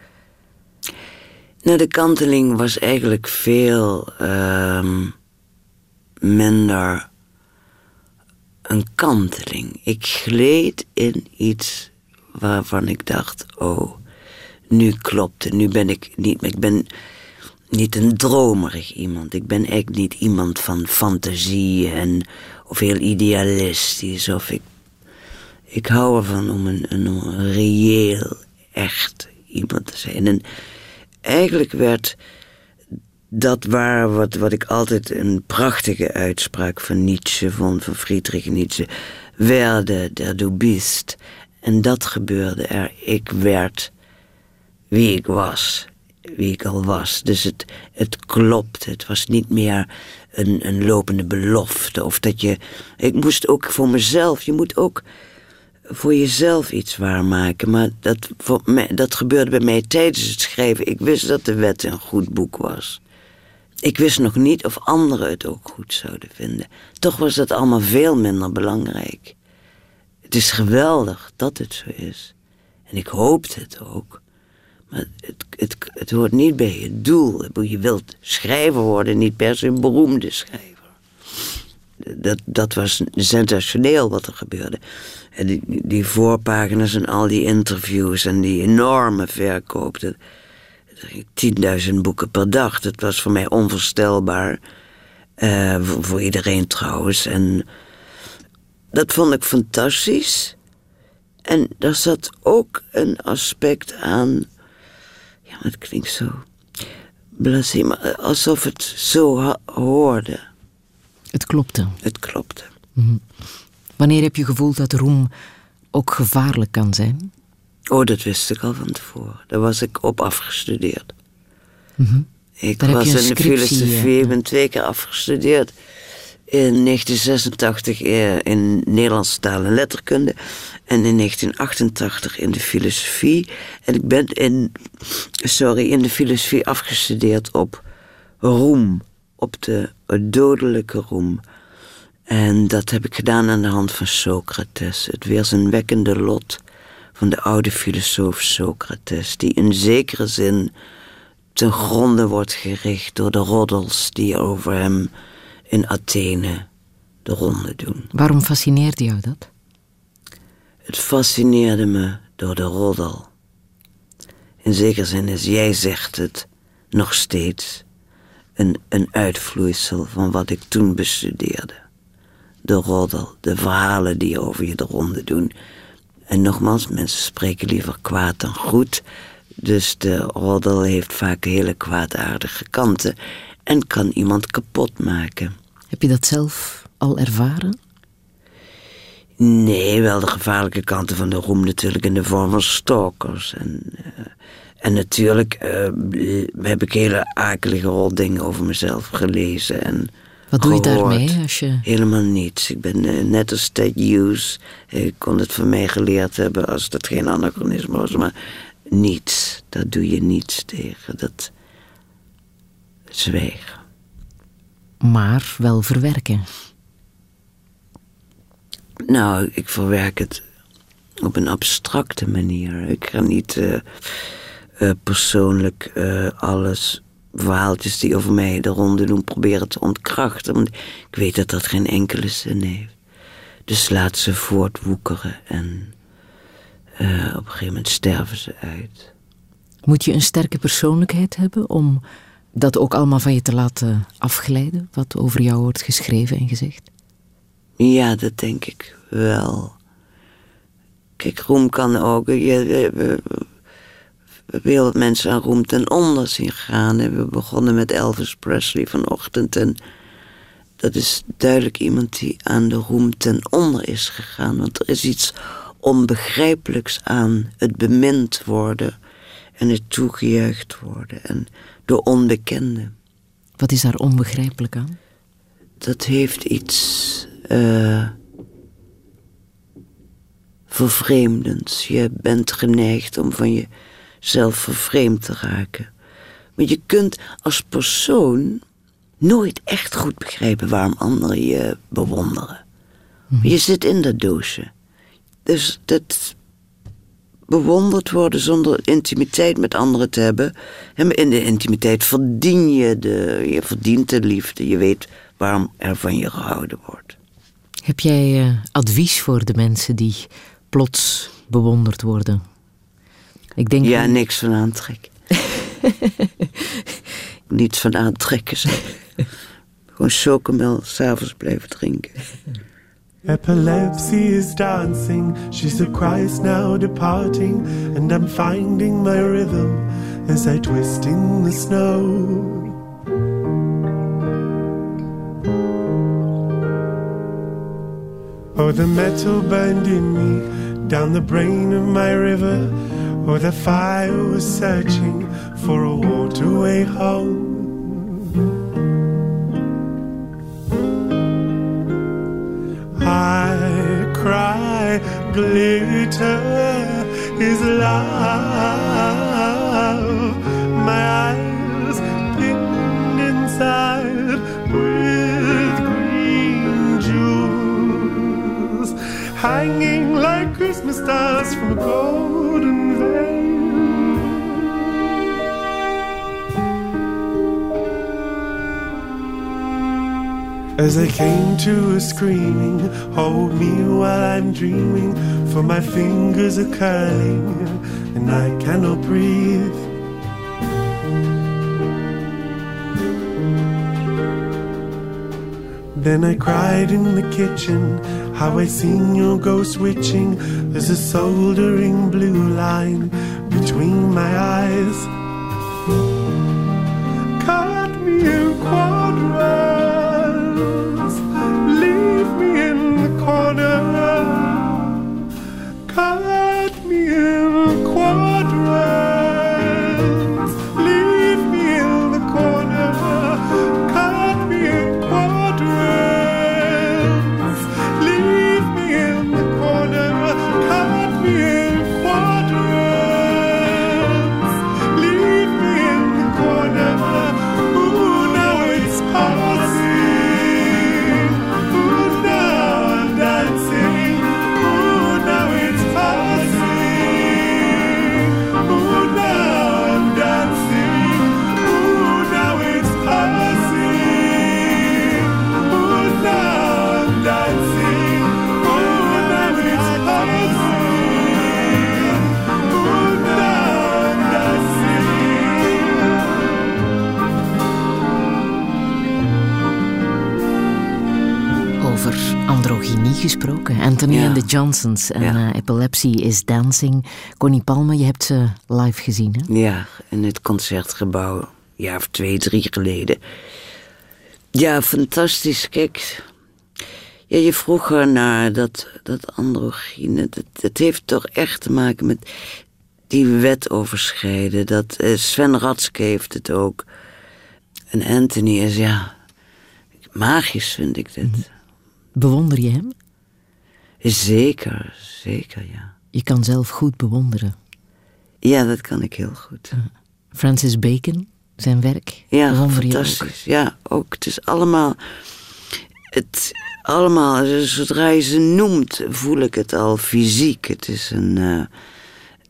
Nou, de kanteling was eigenlijk veel ehm, minder een kanteling. Ik gleed in iets waarvan ik dacht: oh, nu klopt. Nu ben ik niet. Ik ben niet een dromerig iemand. Ik ben eigenlijk niet iemand van fantasie en of heel idealistisch. Of ik, ik hou ervan om een, een, een reëel, echt iemand te zijn. En eigenlijk werd dat waar wat, wat ik altijd een prachtige uitspraak van Nietzsche vond, van Friedrich Nietzsche. Werde der du bist. En dat gebeurde er. Ik werd wie ik was. Wie ik al was. Dus het, het klopt. Het was niet meer een, een lopende belofte. Of dat je. Ik moest ook voor mezelf. Je moet ook voor jezelf iets waarmaken. Maar dat, dat gebeurde bij mij tijdens het schrijven. Ik wist dat de wet een goed boek was. Ik wist nog niet of anderen het ook goed zouden vinden. Toch was dat allemaal veel minder belangrijk. Het is geweldig dat het zo is. En ik hoopte het ook. Het, het, het hoort niet bij je doel. Je wilt schrijver worden, niet per se een beroemde schrijver. Dat, dat was sensationeel wat er gebeurde. En die, die voorpagina's en al die interviews en die enorme verkoop. Dat, dat ging 10.000 boeken per dag. Dat was voor mij onvoorstelbaar. Eh, voor, voor iedereen trouwens. En dat vond ik fantastisch. En daar zat ook een aspect aan. Ja, het klinkt zo. Blasé, maar alsof het zo hoorde. Het klopte. Het klopte. Wanneer heb je gevoeld dat roem ook gevaarlijk kan zijn? Oh, dat wist ik al van tevoren. Daar was ik op afgestudeerd. Ik Daar heb was in de filosofie, eh, ik ben twee keer afgestudeerd. In 1986 eh, in Nederlandse taal en letterkunde. En in 1988 in de filosofie. En ik ben in, sorry, in de filosofie afgestudeerd op roem. Op de dodelijke roem. En dat heb ik gedaan aan de hand van Socrates. Het weerzinwekkende lot van de oude filosoof Socrates, die in zekere zin ten gronde wordt gericht door de roddels die over hem in Athene de ronde doen. Waarom fascineerde jou dat? Het fascineerde me door de roddel. In zekere zin is, jij zegt het, nog steeds een, een uitvloeisel van wat ik toen bestudeerde. De roddel, de verhalen die over je de ronde doen. En nogmaals, mensen spreken liever kwaad dan goed. Dus de roddel heeft vaak hele kwaadaardige kanten en kan iemand kapot maken. Heb je dat zelf al ervaren? Nee, wel de gevaarlijke kanten van de roem natuurlijk in de vorm van stalkers en, eh, En natuurlijk eh, heb ik hele akelige dingen over mezelf gelezen. En Wat doe je gehoord. daarmee als je... Helemaal niets. Ik ben eh, net als Ted Hughes. Ik kon het van mij geleerd hebben als dat geen anachronisme was. Maar niets. Daar doe je niets tegen. Dat zwijgen. Maar wel verwerken. Nou, ik verwerk het op een abstracte manier. Ik ga niet eh, eh, persoonlijk eh, alles, verhaaltjes die over mij de ronde doen, proberen te ontkrachten. Want ik weet dat dat geen enkele zin heeft. Dus laat ze voortwoekeren en op een gegeven moment sterven ze uit. Moet je een sterke persoonlijkheid hebben om dat ook allemaal van je te laten afglijden, wat over jou wordt geschreven en gezegd? Ja, dat denk ik wel. Kijk, roem kan ook. Je, we, we willen mensen aan roem ten onder zien gaan. We begonnen met Elvis Presley vanochtend. En dat is duidelijk iemand die aan de roem ten onder is gegaan. Want er is iets onbegrijpelijks aan het bemind worden en het toegejuicht worden. En door onbekenden. Wat is daar onbegrijpelijk aan? dat heeft iets eh vervreemdends. Je bent geneigd om van jezelf vervreemd te raken. Maar je kunt als persoon nooit echt goed begrijpen waarom anderen je bewonderen. Je zit in dat doosje. Dus dat bewonderd worden zonder intimiteit met anderen te hebben. En in de intimiteit verdien je de, je verdient de liefde. Je weet waarom er van je gehouden wordt. Heb jij eh, advies voor de mensen die plots bewonderd worden? Ik denk Ja, niks van aantrekken. [LAUGHS] Niets van aantrekken. zeg. [LAUGHS] Gewoon chocomel s'avonds blijven drinken. Epilepsy is dancing, she's a Christ now departing, and I'm finding my rhythm as I twist in the snow. Oh, the metal burned in me down the brain of my river. Oh, the fire was searching for a waterway home. Glitter is love. My eyes pinned inside with green jewels, hanging like Christmas stars from a As I came to a screaming, hold me while I'm dreaming, for my fingers are curling and I cannot breathe. Then I cried in the kitchen, how I seen your ghost witching. There's a soldering blue line between my eyes. Gesproken. Anthony Ja. and the Johnsons en Ja. eh, Epilepsy is Dancing. Connie Palme, je hebt ze live gezien, hè? Ja, in het concertgebouw, een jaar of twee, drie geleden. Ja, fantastisch. Kijk, ja, je vroeg naar dat, dat androgyne. Dat, dat heeft toch echt te maken met die wet overschrijden. Dat, eh, Sven Ratske heeft het ook. En Anthony is, ja, magisch vind ik dit. Bewonder je hem? Zeker, zeker, ja. Je kan zelf goed bewonderen. Ja, dat kan ik heel goed. Francis Bacon, zijn werk, Ja, ook. fantastisch. Ja, ook. Het is allemaal... Het, allemaal, zodra je ze noemt, voel ik het al fysiek. Het is een... eh,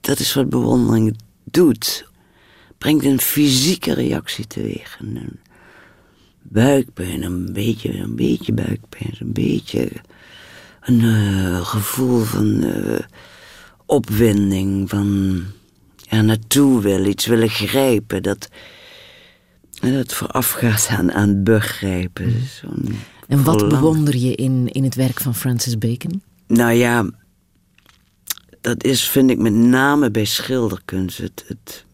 dat is wat bewondering doet. Brengt een fysieke reactie teweeg. Een buikpijn, een beetje, een beetje buikpijn. Een beetje een eh, gevoel van eh, opwinding. Van er naartoe willen, iets willen grijpen. Dat, dat voorafgaat aan, aan begrijpen. Zo'n En wat bewonder je in, in het werk van Francis Bacon? Nou ja, dat is, vind ik, met name bij schilderkunst het, het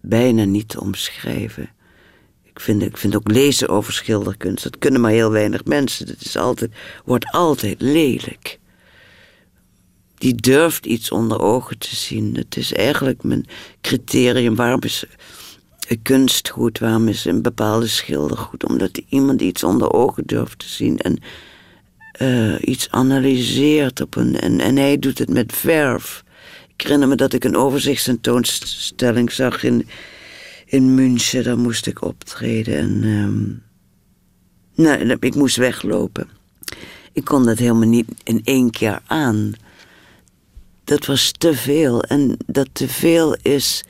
bijna niet te omschrijven. Vind, ik vind ook lezen over schilderkunst, dat kunnen maar heel weinig mensen. Dat is altijd, wordt altijd lelijk. Die durft iets onder ogen te zien. Het is eigenlijk mijn criterium. Waarom is kunst goed? Waarom is een bepaalde schilder goed? Omdat iemand iets onder ogen durft te zien. En eh, iets analyseert op een. En, en hij doet het met verf. Ik herinner me dat ik een overzichtstentoonstelling zag in, in München. Daar moest ik optreden. En. ehm, nou, ik moest weglopen. Ik kon dat helemaal niet in één keer aan. Dat was te veel. En dat te veel is.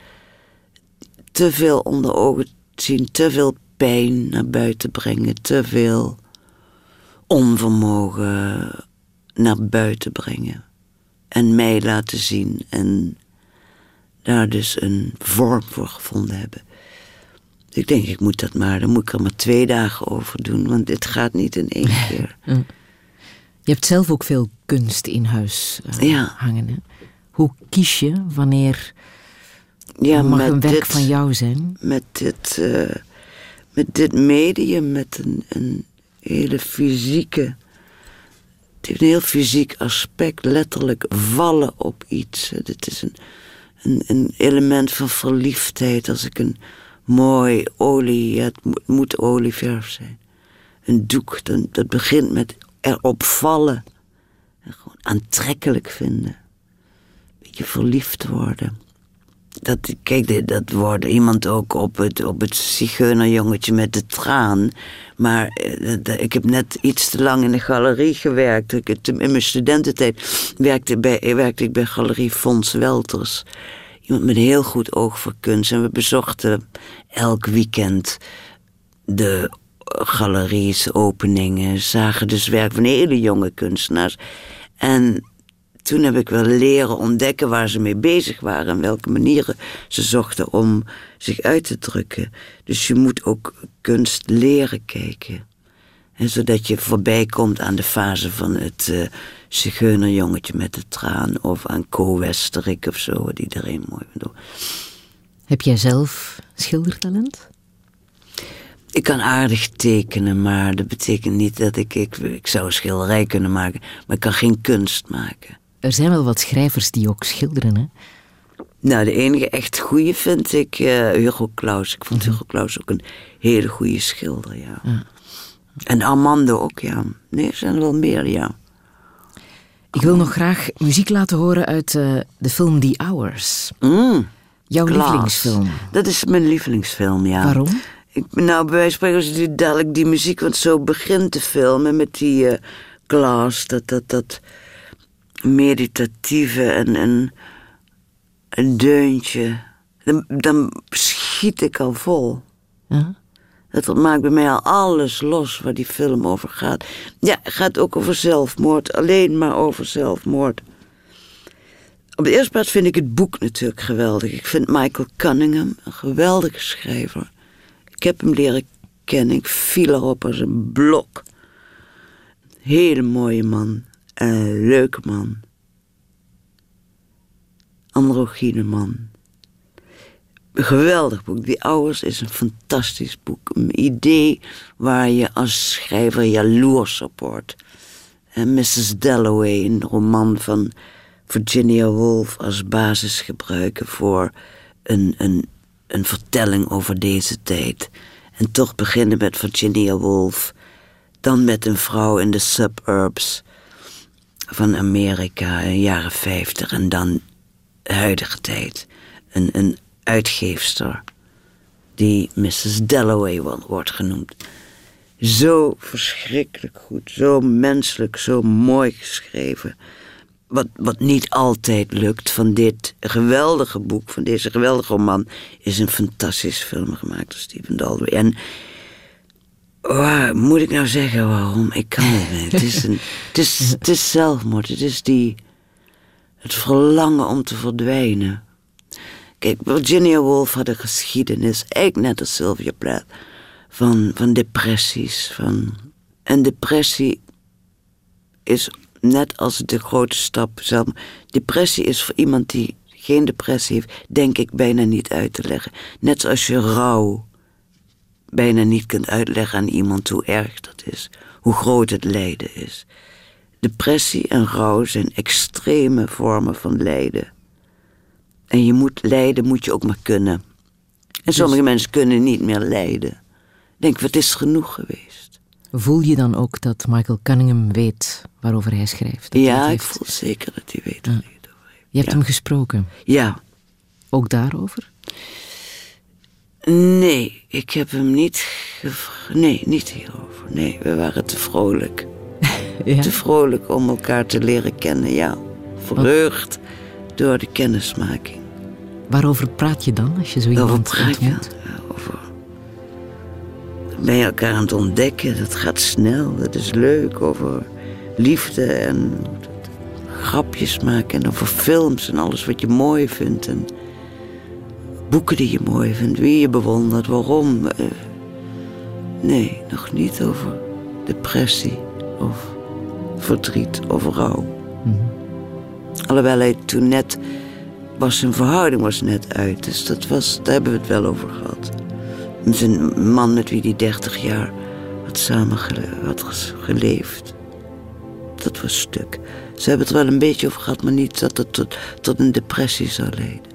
te veel onder ogen zien, te veel pijn naar buiten brengen, te veel onvermogen naar buiten brengen. En mij laten zien en daar dus een vorm voor gevonden hebben. Ik denk, ik moet dat maar, dan moet ik er maar twee dagen over doen, want dit gaat niet in één keer. Je hebt zelf ook veel kunst in huis eh, Ja. hangen. Hè? Hoe kies je wanneer Ja, mag met een werk dit- van jou zijn? met dit, eh, met dit medium, met een, een hele fysieke. Het heeft een heel fysiek aspect, letterlijk vallen op iets. Dit is een, een, een element van verliefdheid. Als ik een mooi olie, het moet, olieverf zijn. Een doek, dan, dat begint met erop vallen. En gewoon aantrekkelijk vinden. Beetje verliefd worden dat, kijk, dat wordt iemand ook op het, op het zigeunerjongetje met de traan. Maar eh, dat- dat- ik heb net iets te lang in de galerie gewerkt. Ik, in mijn studententijd werkte, bij, werkte ik bij galerie Fons Welters. Iemand met een heel goed oog voor kunst. En we bezochten elk weekend de galeries, openingen. Zagen dus werk van hele jonge kunstenaars. En toen heb ik wel leren ontdekken waar ze mee bezig waren en welke manieren ze zochten om zich uit te drukken. Dus je moet ook kunst leren kijken. En zodat je voorbij komt aan de fase van het eh zigeunerjongetje met de traan of aan Co Westerik of zo, wat iedereen mooi vindt. Heb jij zelf schildertalent? Ik kan aardig tekenen, maar dat betekent niet dat ik, ik... Ik zou een schilderij kunnen maken, maar ik kan geen kunst maken. Er zijn wel wat schrijvers die ook schilderen. Hè? Nou, de enige echt goede vind ik eh, Hugo Claus. Ik vond Hugo Claus ook een hele goede schilder, ja. En Armando ook, ja. Nee, er zijn er wel meer, ja. Ik wil nog graag muziek laten horen uit eh, de film The Hours. Mm, Jouw Klaas. lievelingsfilm. Dat is mijn lievelingsfilm, ja. Waarom? Ik, nou, bij wijze van spreken, die- dadelijk die muziek, want zo begint de film, en met die eh Glass, dat, dat, dat meditatieve en, en een deuntje, dan, dan schiet ik al vol. Ja? Dat maakt bij mij al alles los waar die film over gaat. Ja, het gaat ook over zelfmoord, alleen maar over zelfmoord. Op de eerste plaats vind ik het boek natuurlijk geweldig. Ik vind Michael Cunningham een geweldige schrijver. Ik heb hem leren kennen, ik viel erop als een blok. Hele mooie man, een leuke man. Androgyne man. Geweldig boek. Die Hours is een fantastisch boek. Een idee waar je als schrijver jaloers op wordt. En Mrs. Dalloway, een roman van Virginia Woolf als basis gebruiken voor een, een, een vertelling over deze tijd. En toch beginnen met Virginia Woolf, dan met een vrouw in de suburbs van Amerika in de jaren 50 en dan huidige tijd. Een, een uitgeefster die Mrs. Dalloway wordt genoemd. Zo verschrikkelijk goed, zo menselijk, zo mooi geschreven. Wat, wat niet altijd lukt van dit geweldige boek, van deze geweldige roman, is een fantastische film gemaakt door Stephen Daldry. En waar, moet ik nou zeggen waarom? Ik kan het niet. Het is, een, het, is, het is zelfmoord. Het is die, het verlangen om te verdwijnen. Kijk, Virginia Woolf had een geschiedenis, eigenlijk net als Sylvia Plath, van, van depressies. Van, en depressie is net als de grote stap zelf. Depressie is voor iemand die geen depressie heeft, denk ik bijna niet uit te leggen. Net zoals je rouw bijna niet kunt uitleggen aan iemand hoe erg dat is, hoe groot het lijden is. Depressie en rouw zijn extreme vormen van lijden. En je moet lijden, moet je ook maar kunnen. En sommige dus- mensen kunnen niet meer lijden. Denk, wat is genoeg geweest? Voel je dan ook dat Michael Cunningham weet waarover hij schrijft? Ja, ik voel zeker dat hij weet waar hij het over heeft. Je hebt hem gesproken? Ja. Ook daarover? Nee, ik heb hem niet gevraagd. Nee, niet hierover. Nee, we waren te vrolijk. [LAUGHS] ja? Te vrolijk om elkaar te leren kennen, ja. Verheugd door de kennismaking. Waarover praat je dan als je zo iemand? Ja, over... Je elkaar aan het ontdekken, dat gaat snel, dat is leuk. Over liefde en grapjes maken en over films en alles wat je mooi vindt. En boeken die je mooi vindt, wie je bewondert, waarom. Eh, nee, nog niet over depressie of verdriet of rouw. Mm Alhoewel hij toen net was, zijn verhouding was net uit. Dus dat was, daar hebben we het wel over gehad. Zijn man met wie hij 30 jaar had samen geleefd. Dat was stuk. Ze hebben het er wel een beetje over gehad, maar niet dat het tot, tot een depressie zou leiden.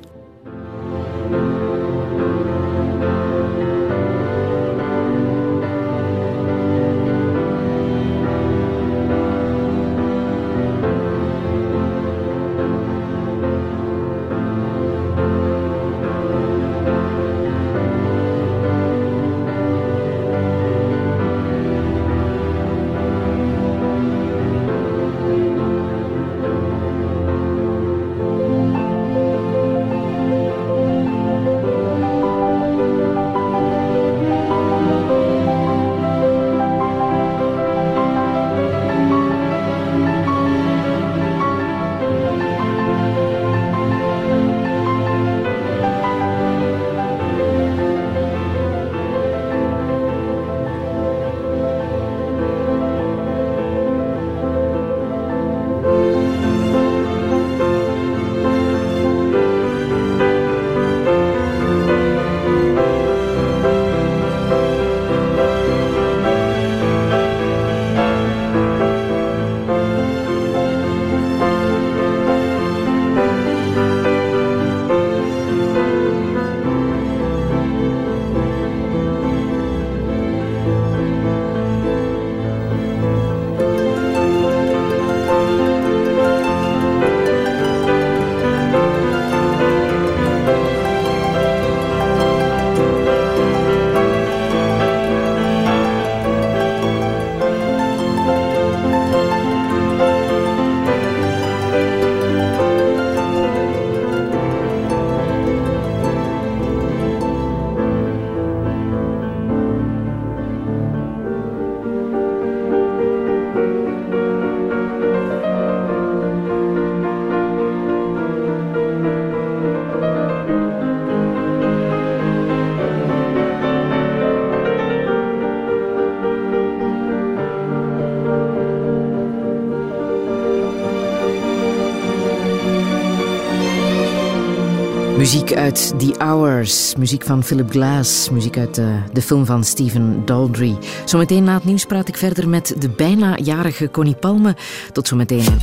Muziek uit The Hours, muziek van Philip Glass, muziek uit de, eh, de film van Stephen Daldry. Zometeen na het nieuws praat ik verder met de bijna jarige Connie Palme. Tot zometeen.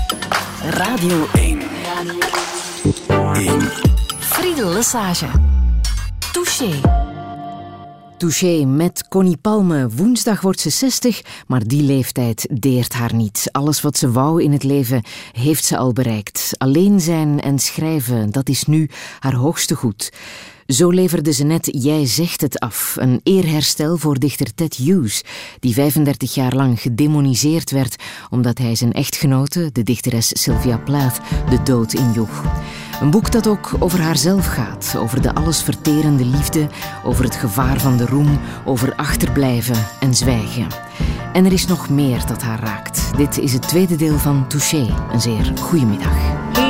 Radio 1. Friedel Lesage. Touché. Touché met Connie Palme. Woensdag wordt ze 60, maar die leeftijd deert haar niet. Alles wat ze wou in het leven heeft ze al bereikt. Alleen zijn en schrijven, dat is nu haar hoogste goed. Zo leverde ze net Jij zegt het af, een eerherstel voor dichter Ted Hughes, die 35 jaar lang gedemoniseerd werd omdat hij zijn echtgenote, de dichteres Sylvia Plath, de dood injoeg. Een boek dat ook over haarzelf gaat, over de allesverterende liefde, over het gevaar van de roem, over achterblijven en zwijgen. En er is nog meer dat haar raakt. Dit is het tweede deel van Touché. Een zeer goede middag.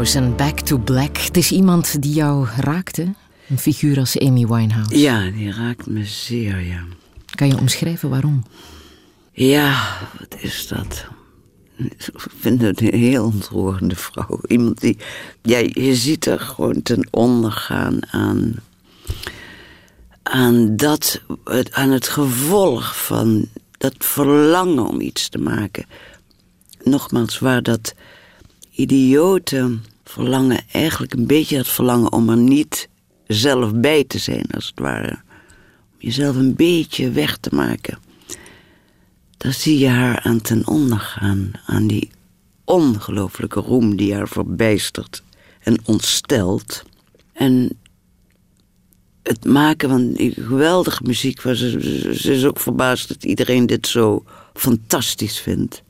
Winehouse en Back to Black. Het is iemand die jou raakte. Een figuur als Amy Winehouse. Ja, die raakt me zeer, ja. Kan je omschrijven waarom? Ja, wat is dat? Ik vind het een heel ontroerende vrouw. Iemand die, ja, je ziet er gewoon ten onder gaan aan, aan, dat, aan het gevolg van dat verlangen om iets te maken. Nogmaals, waar dat idiote verlangen eigenlijk een beetje het verlangen om er niet zelf bij te zijn, als het ware. jezelf een beetje weg te maken. Dan zie je haar aan ten onder gaan, aan die ongelooflijke roem die haar verbijstert en ontstelt. En het maken van die geweldige muziek, ze- ze is ook verbaasd dat iedereen dit zo fantastisch vindt.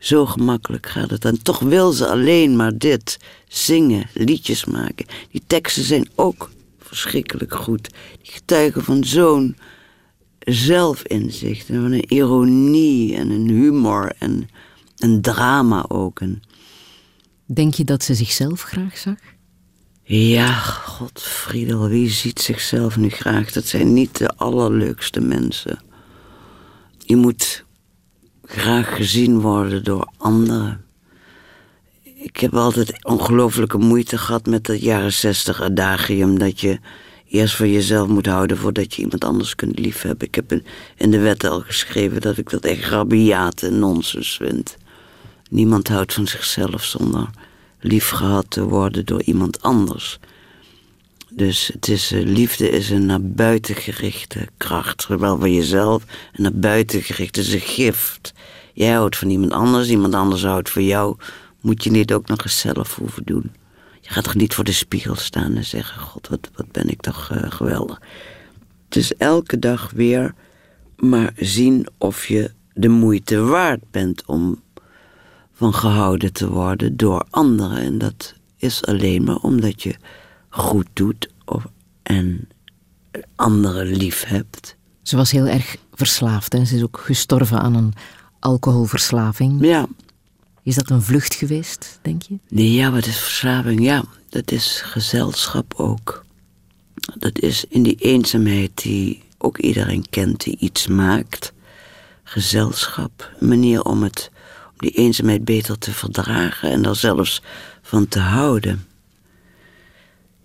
Zo gemakkelijk gaat het. En toch wil ze alleen maar dit. Zingen, liedjes maken. Die teksten zijn ook verschrikkelijk goed. Die getuigen van zo'n zelfinzicht. En van een ironie en een humor en een drama ook. En Denk je dat ze zichzelf graag zag? ja, God, Friedel, wie ziet zichzelf nu graag? Dat zijn niet de allerleukste mensen. Je moet graag gezien worden door anderen. Ik heb altijd ongelooflijke moeite gehad met dat jaren zestig adagium... dat je eerst voor jezelf moet houden voordat je iemand anders kunt liefhebben. Ik heb in, de wet al geschreven dat ik dat echt rabiate nonsens vind. Niemand houdt van zichzelf zonder lief gehad te worden door iemand anders. Dus het is, eh, liefde is een naar buiten gerichte kracht. Zowel voor jezelf en naar buiten gericht. Het is een gift. Jij houdt van iemand anders, iemand anders houdt van jou. Moet je niet ook nog eens zelf hoeven doen. Je gaat toch niet voor de spiegel staan en zeggen: God, wat, wat ben ik toch eh, geweldig. Het is elke dag weer maar zien of je de moeite waard bent om van gehouden te worden door anderen. En dat is alleen maar omdat je goed doet of, en anderen lief hebt. Ze was heel erg verslaafd en ze is ook gestorven aan een alcoholverslaving. Ja, Is dat een vlucht geweest, denk je? nee, ja, wat is verslaving? Ja, dat is gezelschap ook. Dat is in die eenzaamheid die ook iedereen kent die iets maakt. Gezelschap, een manier om, het, om die eenzaamheid beter te verdragen en er zelfs van te houden.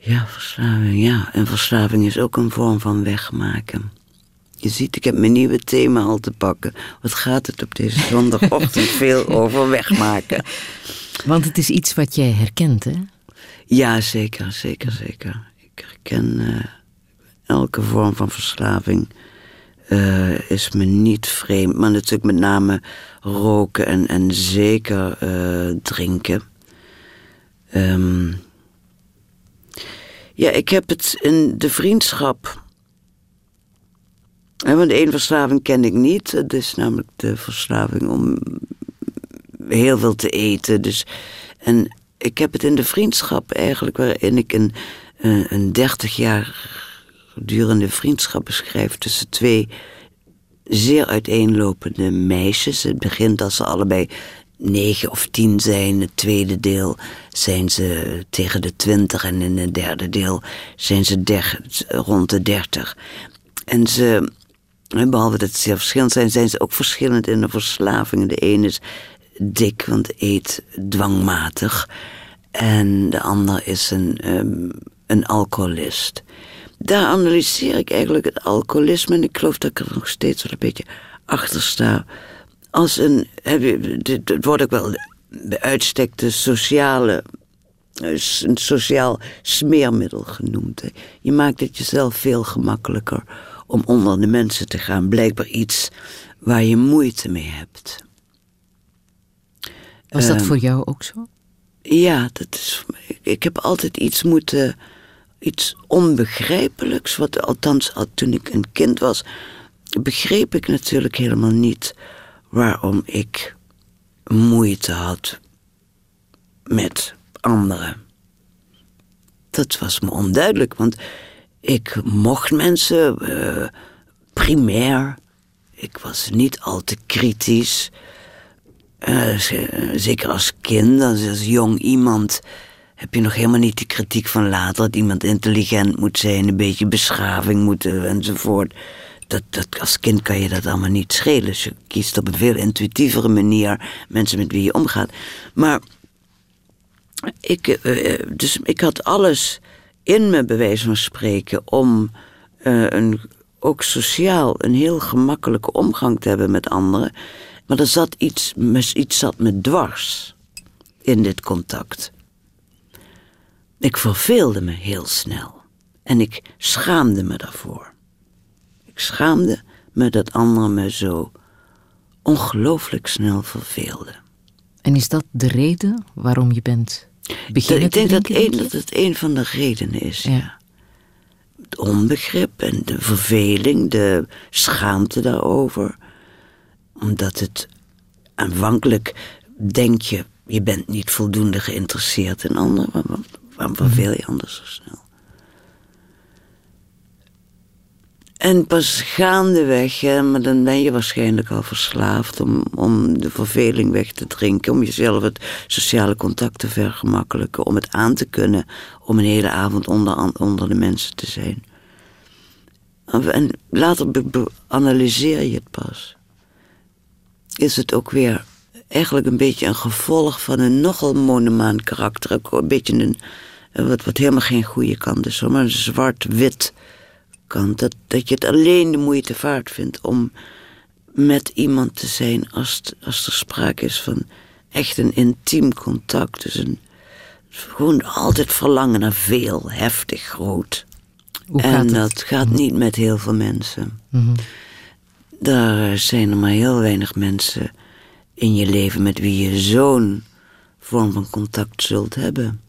Ja, verslaving, ja. En verslaving is ook een vorm van wegmaken. Je ziet, ik heb mijn nieuwe thema al te pakken. Wat gaat het op deze [LAUGHS] zondagochtend veel over wegmaken? Want het is iets wat jij herkent, hè? Ja, zeker, zeker, zeker. Ik herken eh, elke vorm van verslaving. eh, is me niet vreemd. Maar natuurlijk met name roken en, en zeker eh, drinken. Ehm, ja, ik heb het in de vriendschap. Want één verslaving ken ik niet. Het is namelijk de verslaving om heel veel te eten. Dus, en ik heb het in de vriendschap eigenlijk, waarin ik een, een, een 30 jaar durende vriendschap beschrijf tussen twee zeer uiteenlopende meisjes. Het begint als ze allebei negen of tien zijn. Het tweede deel zijn ze tegen de twintig en in het derde deel zijn ze der- rond de dertig. En ze, behalve dat ze verschillend zijn, zijn ze ook verschillend in de verslavingen. De ene is dik, want eet dwangmatig. En de ander is een, ehm, een alcoholist. Daar analyseer ik eigenlijk het alcoholisme. En ik geloof dat ik er nog steeds wel een beetje achter sta. Als een, dit dit wordt ook wel bij uitstek de sociale, eh, een sociaal smeermiddel genoemd. hè. Je maakt het jezelf veel gemakkelijker om onder de mensen te gaan. Blijkbaar iets waar je moeite mee hebt. Was dat Ehm, voor jou ook zo? Ja, dat is, ik, ik heb altijd iets moeten, iets onbegrijpelijks, wat althans al toen ik een kind was, begreep ik natuurlijk helemaal niet waarom ik moeite had met anderen. Dat was me onduidelijk, want ik mocht mensen eh, primair. Ik was niet al te kritisch. Eh, eh, zeker als kind, als, als jong iemand, heb je nog helemaal niet de kritiek van later. Dat iemand intelligent moet zijn, een beetje beschaving moet enzovoort. Dat, dat, als kind kan je dat allemaal niet schelen. Dus je kiest op een veel intuïtievere manier mensen met wie je omgaat. Maar ik, eh, eh, dus ik had alles in me, bij van spreken, om eh, een, ook sociaal een heel gemakkelijke omgang te hebben met anderen. Maar er zat iets, iets zat me dwars in dit contact. Ik verveelde me heel snel. En ik schaamde me daarvoor. Ik schaamde me dat anderen me zo ongelooflijk snel verveelden. En is dat de reden waarom je bent Dat- beginnen ik denk te dat, een, dat het een van de redenen is. Ja. Ja. Het onbegrip en de verveling, de schaamte daarover. Omdat het aanvankelijk denk je, je bent niet voldoende geïnteresseerd in anderen. Waarom, waarom verveel je anders zo snel? En pas gaandeweg, hè, maar dan ben je waarschijnlijk al verslaafd om, om de verveling weg te drinken, om jezelf het sociale contact te vergemakkelijken, om het aan te kunnen om een hele avond onder, onder de mensen te zijn. En later analyseer je het pas. Is het ook weer eigenlijk een beetje een gevolg van een nogal monomaan karakter. Een beetje een, wat, wat helemaal geen goede kant is, maar een zwart-wit kant. Dat, dat je het alleen de moeite waard vindt om met iemand te zijn als, als er sprake is van echt een intiem contact. Dus een, gewoon altijd verlangen naar veel, heftig, groot. Hoe en gaat het? dat gaat niet met heel veel mensen. Mhm. Daar zijn er maar heel weinig mensen in je leven met wie je zo'n vorm van contact zult hebben.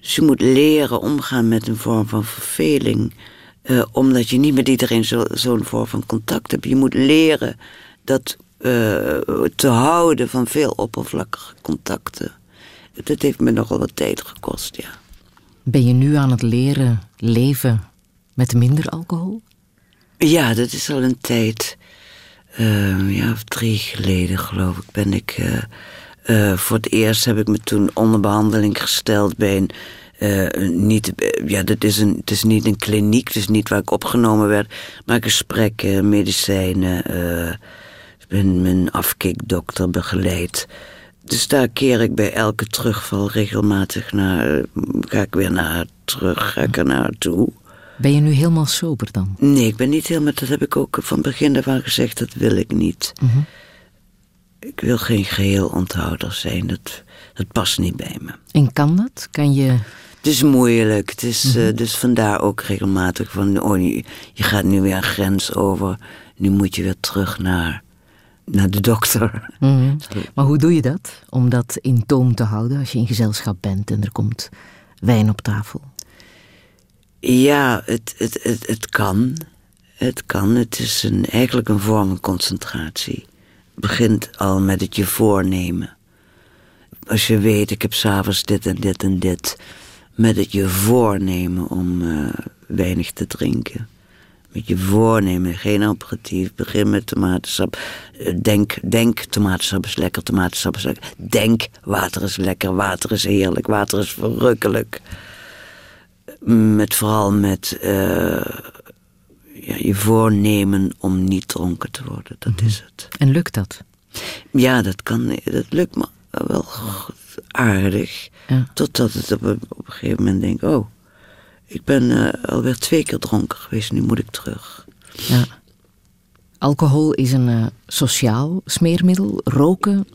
Dus je moet leren omgaan met een vorm van verveling, eh, omdat je niet met iedereen zo- zo'n vorm van contact hebt. Je moet leren dat eh, te houden van veel oppervlakkige contacten. Dat heeft me nogal wat tijd gekost, ja. Ben je nu aan het leren leven met minder alcohol? Ja, dat is al een tijd. eh, ja, of drie geleden geloof ik ben ik. eh, voor het eerst heb ik me toen onder behandeling gesteld bij een. Eh, niet, eh, ja, dat is een, het is niet een kliniek, het is niet waar ik opgenomen werd, maar gesprekken, medicijnen. eh, ik ben mijn afkikdokter begeleid. Dus daar keer ik bij elke terugval regelmatig naar. Ga ik weer naar terug, ga ik er naartoe. Ben je nu helemaal sober dan? Nee, ik ben niet helemaal. Dat heb ik ook van begin af aan gezegd. Dat wil ik niet. Mhm. Ik wil geen geheel onthouder zijn. Dat, dat past niet bij me. En kan dat? Kan je... Het is moeilijk. Het is, eh, dus vandaar ook regelmatig van... Oh, je, je gaat nu weer een grens over. Nu moet je weer terug naar, naar de dokter. Mhm. [LAUGHS] Maar hoe doe je dat? Om dat in toom te houden als je in gezelschap bent en er komt wijn op tafel? Ja, het, het, het, het kan. Het kan. Het is een, eigenlijk een vorm van concentratie. Het begint al met het je voornemen. Als je weet, ik heb s'avonds dit en dit en dit. Met het je voornemen om eh, weinig te drinken. Met je voornemen, geen aperitief. Begin met tomatensap. Eh, Denk, denk, tomatensap is lekker, tomatensap is lekker. Denk, water is lekker, water is heerlijk, water is verrukkelijk met vooral met eh, ja, je voornemen om niet dronken te worden. Dat is het. En lukt dat? Ja, dat kan. Dat lukt me wel aardig. Ja. Totdat het op, een- op een gegeven moment denk, oh, ik ben eh, alweer twee keer dronken geweest, nu moet ik terug. Ja. Alcohol is een eh, sociaal smeermiddel. Roken,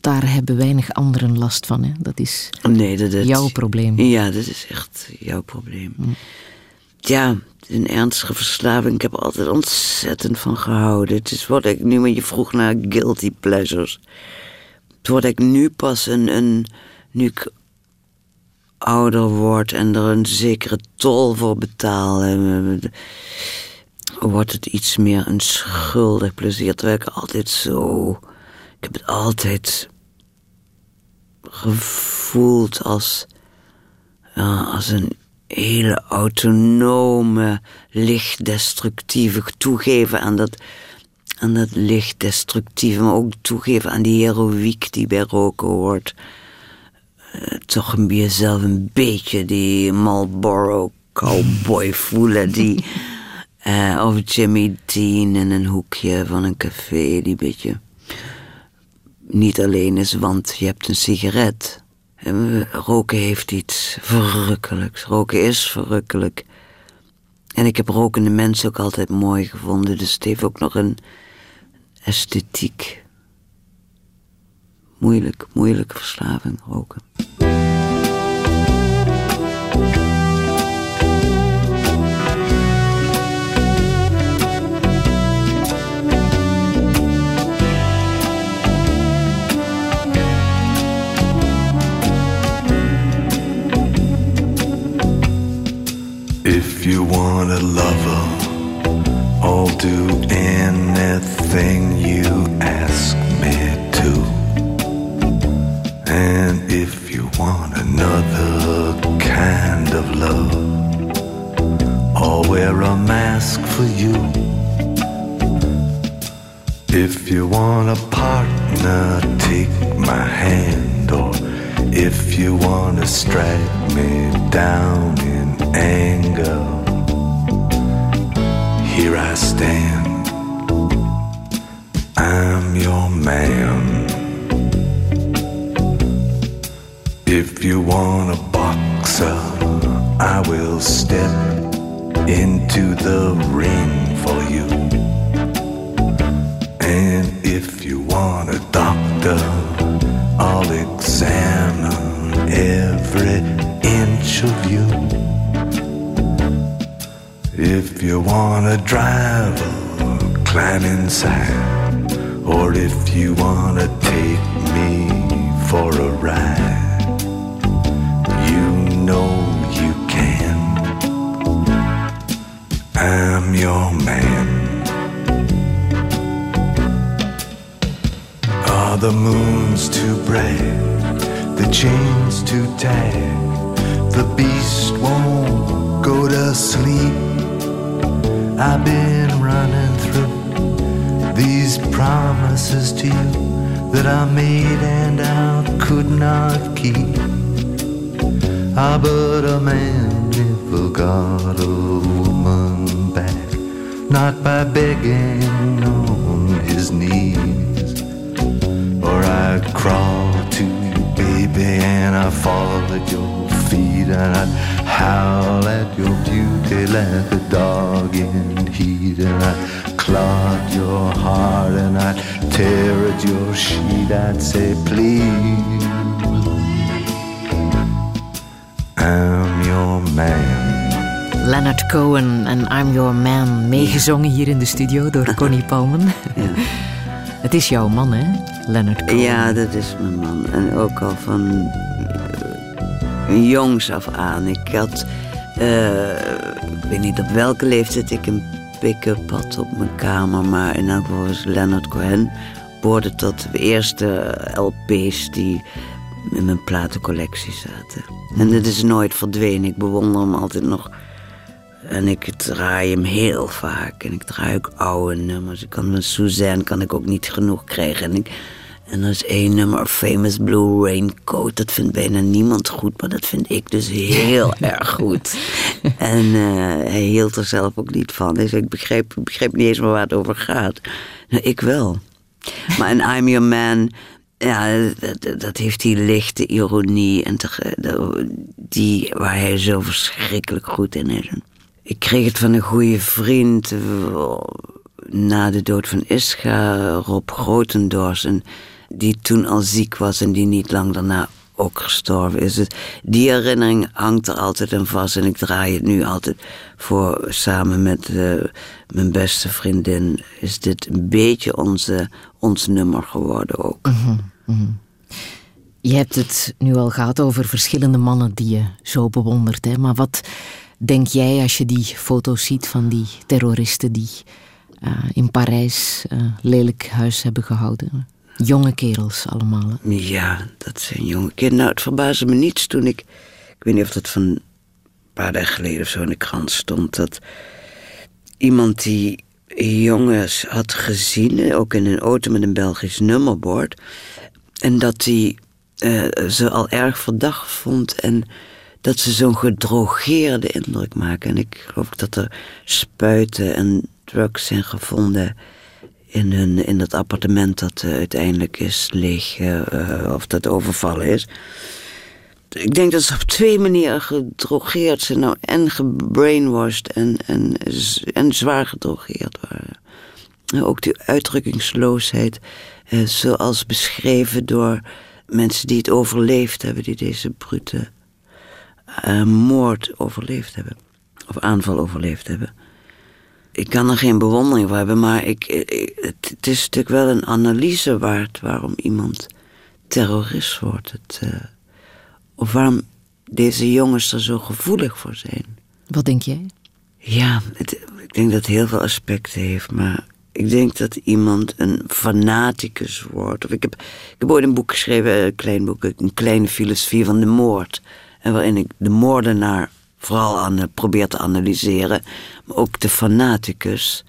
daar hebben weinig anderen last van. Hè? Dat is Nee, dat jouw probleem. Ja, dat is echt jouw probleem. Ja, een ernstige verslaving. Ik heb er altijd ontzettend van gehouden. Het is wat ik nu, maar je vroeg naar guilty pleasures. Het wordt ik nu pas een, een. Nu ik ouder word en er een zekere tol voor betaal. eh, Wordt het iets meer een schuldig plezier. Terwijl ik altijd zo. Ik heb het altijd gevoeld als, ja, als een hele autonome, lichtdestructieve toegeven aan dat, aan dat lichtdestructieve, maar ook toegeven aan die heroïek die bij roken hoort. Toch jezelf een beetje die Marlboro cowboy [LAUGHS] voelen, die, eh, of Jimmy Dean in een hoekje van een café, die beetje niet alleen is, want je hebt een sigaret. En, Roken heeft iets verrukkelijks. Roken is verrukkelijk. En ik heb rokende mensen ook altijd mooi gevonden, dus het heeft ook nog een esthetiek moeilijk, moeilijk verslaving roken. If you want a lover, I'll do anything you ask me And if you want another kind of love, I'll wear a mask for you. If you want a partner, take my hand. Or if you want to strike me down in anger, here I stand. I'm your man. If you want a boxer, I will step into the ring for you. And if you want a doctor, I'll examine every inch of you. If you want a driver, climb inside. Or if you want to take me for a ride, I'm your man. Are the moons too bright? The chains too tight? The beast won't go to sleep. I've been running through these promises to you that I made and I could not keep. Ah, but a man never got a woman not by begging on his knees. Or I'd crawl to you, baby, and I'd fall at your feet, and I'd howl at your beauty like a dog in heat, and I'd clog your heart, and I'd tear at your sheet. I'd say, please, Leonard Cohen en I'm Your Man, meegezongen hier in de studio door Connie Palmen. [LAUGHS] Het is jouw man, hè, Leonard Cohen? Ja, dat is mijn man. En ook al van eh, jongs af aan. Ik had, eh, ik weet niet op welke leeftijd ik een pick-up had op mijn kamer, maar in elk geval was Leonard Cohen behoorde tot de eerste LP's die in mijn platencollectie zaten. En dit is nooit verdwenen. Ik bewonder hem altijd nog. En ik draai hem heel vaak. En ik draai ook oude nummers. Ik kan van Suzanne kan ik ook niet genoeg krijgen. En, ik, en er is één nummer, Famous Blue Raincoat. Dat vindt bijna niemand goed, maar dat vind ik dus heel [LAUGHS] erg goed. En eh, hij hield er zelf ook niet van. Dus ik begreep, ik begreep niet eens meer waar het over gaat. Nou, ik wel. Maar in I'm Your Man, ja, dat, dat heeft die lichte ironie en te- die, waar hij zo verschrikkelijk goed in is. Ik kreeg het van een goede vriend eh, na de dood van Ischa, Rob Grotendors, en die toen al ziek was en die niet lang daarna ook gestorven is. Dus die herinnering hangt er altijd aan vast en ik draai het nu altijd voor samen met eh, mijn beste vriendin. Is dit een beetje onze, ons nummer geworden ook. Mhm, mhm. Je hebt het nu al gehad over verschillende mannen die je zo bewondert. Hè? Maar wat denk jij als je die foto's ziet van die terroristen die eh, in Parijs eh, lelijk huis hebben gehouden? Jonge kerels allemaal. hè? Ja, dat zijn jonge kinderen. Nou, het verbaasde me niets toen ik... Ik weet niet of dat van een paar dagen geleden of zo in de krant stond... dat iemand die jongens had gezien, ook in een auto met een Belgisch nummerbord... en dat hij eh, ze al erg verdacht vond en dat ze zo'n gedrogeerde indruk maken. En ik geloof dat er spuiten en drugs zijn gevonden in, hun, in dat appartement dat eh, uiteindelijk is leeg, eh, of dat overvallen is. Ik denk dat ze op twee manieren gedrogeerd zijn. Nou, en gebrainwashed en, en, en zwaar gedrogeerd waren. En Ook die uitdrukkingsloosheid, eh, zoals beschreven door mensen die het overleefd hebben, die deze brute eh, moord overleefd hebben. Of aanval overleefd hebben. Ik kan er geen bewondering voor hebben, maar ik, ik- het, het is natuurlijk wel een analyse waard waarom iemand terrorist wordt. Het, eh, of waarom deze jongens er zo gevoelig voor zijn. Wat denk jij? Ja, het, ik denk dat het heel veel aspecten heeft, maar ik denk dat iemand een fanaticus wordt. Of ik, heb, ik heb ooit een boek geschreven, een klein boek, een kleine filosofie van de moord. En waarin ik de moordenaar vooral aan, probeer te analyseren, maar ook de fanaticus.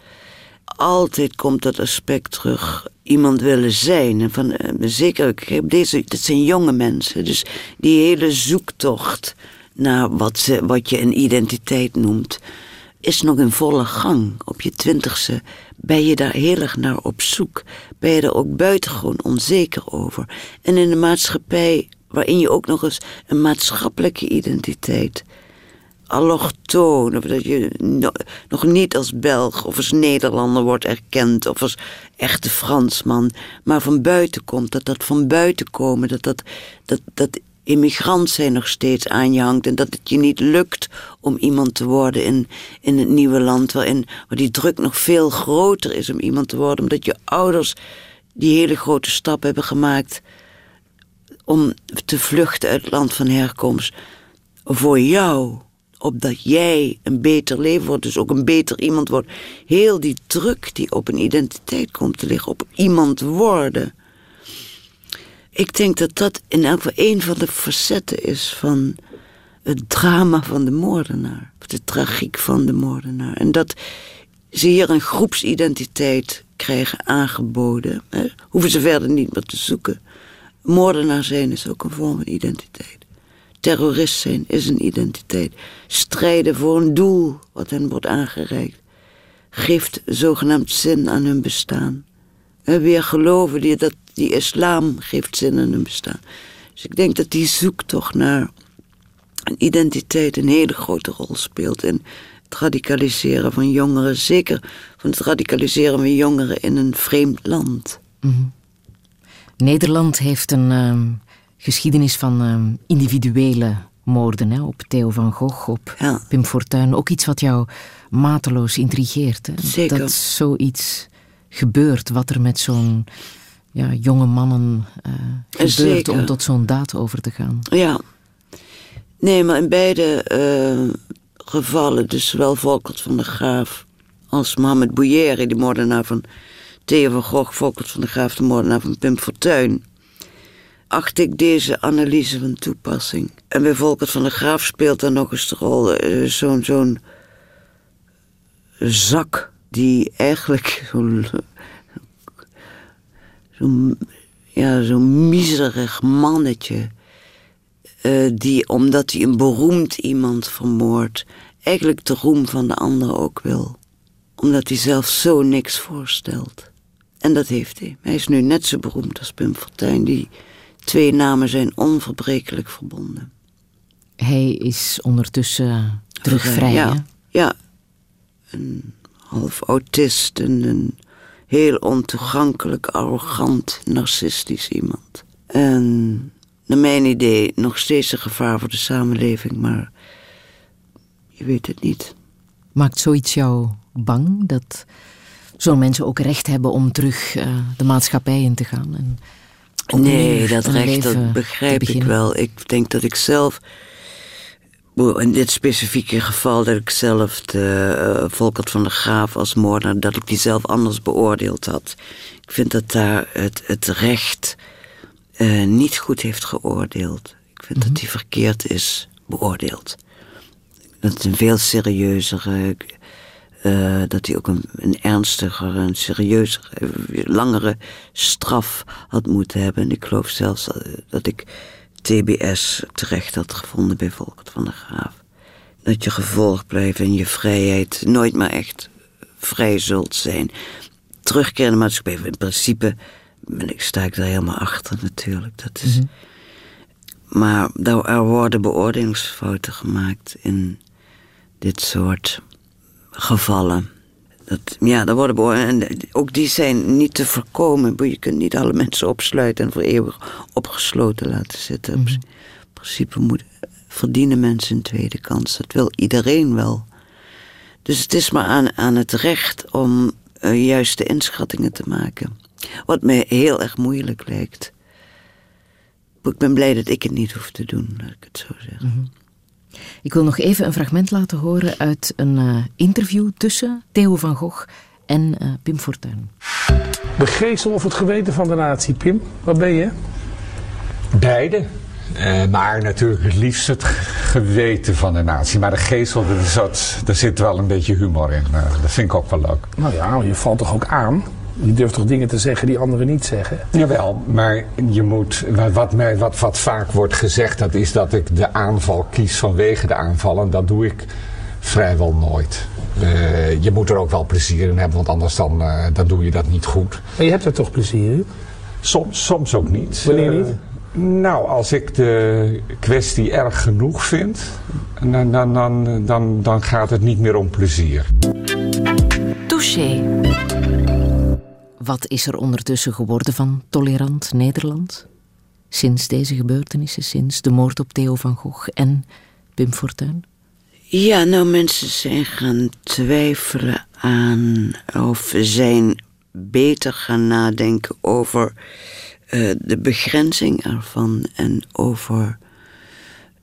Altijd komt dat aspect terug, iemand willen zijn. Van, eh, zeker, deze, dit zijn jonge mensen, dus die hele zoektocht naar wat, ze, wat je een identiteit noemt, is nog in volle gang. Op je twintigste ben je daar heel erg naar op zoek. Ben je er ook buitengewoon onzeker over. En in een maatschappij waarin je ook nog eens een maatschappelijke identiteit allochtoon, of dat je no- nog niet als Belg of als Nederlander wordt erkend, of als echte Fransman, maar van buiten komt, dat dat van buiten komen, dat dat, dat, dat immigrant zijn nog steeds aan je hangt en dat het je niet lukt om iemand te worden in, in het nieuwe land, waarin waar die druk nog veel groter is om iemand te worden, omdat je ouders die hele grote stap hebben gemaakt om te vluchten uit het land van herkomst voor jou, opdat jij een beter leven wordt, dus ook een beter iemand wordt. Heel die druk die op een identiteit komt te liggen, op iemand worden. Ik denk dat dat in elk geval een van de facetten is van het drama van de moordenaar, de tragiek van de moordenaar. En dat ze hier een groepsidentiteit krijgen aangeboden, hè, hoeven ze verder niet meer te zoeken. Moordenaar zijn is ook een vorm van identiteit. Terrorist zijn is een identiteit. Strijden voor een doel wat hen wordt aangereikt. Geeft zogenaamd zin aan hun bestaan. En weer geloven die, dat die islam geeft zin aan hun bestaan. Dus ik denk dat die zoektocht naar een identiteit een hele grote rol speelt in het radicaliseren van jongeren. Zeker van het radicaliseren van jongeren in een vreemd land. Nederland heeft een ehm, geschiedenis van ehm, individuele moorden. Hè, op Theo van Gogh, op Ja. Pim Fortuyn. Ook iets wat jou mateloos intrigeert. Hè? Zeker. Dat zoiets gebeurt, wat er met zo'n ja, jonge mannen eh, gebeurt Zeker. om tot zo'n daad over te gaan. Ja. Nee, maar in beide eh, gevallen, dus zowel Volkert van der Graaf als Mohamed Bouyeri, de moordenaar van Theo van Gogh, Volkert van der Graaf, de moordenaar van Pim Fortuyn, acht ik deze analyse van toepassing. En bij Volkert van der Graaf speelt dan nog eens de rol eh, zo'n zo'n zak die eigenlijk zo'n ja, zo'n miserig mannetje eh, die, omdat hij een beroemd iemand vermoordt, eigenlijk de roem van de ander ook wil. Omdat hij zelf zo niks voorstelt. En dat heeft hij. Hij is nu net zo beroemd als Pim Fortuyn. Die twee namen zijn onverbrekelijk verbonden. Hij is ondertussen terug vrij. Ja, hè? ja. Een half autist en een heel ontoegankelijk, arrogant, narcistisch iemand. En naar mijn idee nog steeds een gevaar voor de samenleving, maar je weet het niet. Maakt zoiets jou bang dat zo'n mensen ook recht hebben om terug eh, de maatschappij in te gaan? En Nee, dat recht, dat begrijp ik wel. Ik denk dat ik zelf, Boe, in dit specifieke geval, dat ik zelf de eh, Volkert van der Graaf als moordenaar, dat ik die zelf anders beoordeeld had. Ik vind dat daar het, het recht eh, niet goed heeft geoordeeld. Ik vind dat die verkeerd is beoordeeld. Dat het een veel serieuzere, eh, dat hij ook een, een ernstiger, een serieuzer, langere straf had moeten hebben. En ik geloof zelfs dat, dat ik TBS terecht had gevonden bij Volkert van der Graaf. Dat je gevolgd blijft en je vrijheid nooit meer echt vrij zult zijn. Terugkeren in de maatschappij, in principe ben ik, sta ik daar helemaal achter natuurlijk. Dat is, Maar daar- er worden beoordelingsfouten gemaakt in dit soort gevallen. Dat, ja, daar worden. En ook die zijn niet te voorkomen. Je kunt niet alle mensen opsluiten en voor eeuwig opgesloten laten zitten. In principe moet, verdienen mensen een tweede kans. Dat wil iedereen wel. Dus het is maar aan, aan het recht om eh, juiste inschattingen te maken. Wat mij heel erg moeilijk lijkt. Ik ben blij dat ik het niet hoef te doen, laat ik het zo zeggen. Ik wil nog even een fragment laten horen uit een eh, interview tussen Theo van Gogh en eh, Pim Fortuyn. De geestel of het geweten van de natie, Pim? Wat ben je? Beide. Eh, maar natuurlijk het liefst het geweten van de natie. Maar de geestel, daar zit wel een beetje humor in. Dat vind ik ook wel leuk. Nou ja, je valt toch ook aan? Je durft toch dingen te zeggen die anderen niet zeggen? Jawel, maar je moet, wat, wat, mij, wat, wat vaak wordt gezegd, dat is dat ik de aanval kies vanwege de aanval. En dat doe ik vrijwel nooit. Eh, je moet er ook wel plezier in hebben, want anders dan, eh, dan doe je dat niet goed. Maar je hebt er toch plezier in? Soms, soms ook niet. Wanneer Eh, niet? nou, als ik de kwestie erg genoeg vind, dan, dan, dan, dan, dan gaat het niet meer om plezier. Touché. Wat is er ondertussen geworden van tolerant Nederland? Sinds deze gebeurtenissen, sinds de moord op Theo van Gogh en Pim Fortuyn? Ja, nou mensen zijn gaan twijfelen aan of zijn beter gaan nadenken over eh, de begrenzing ervan en over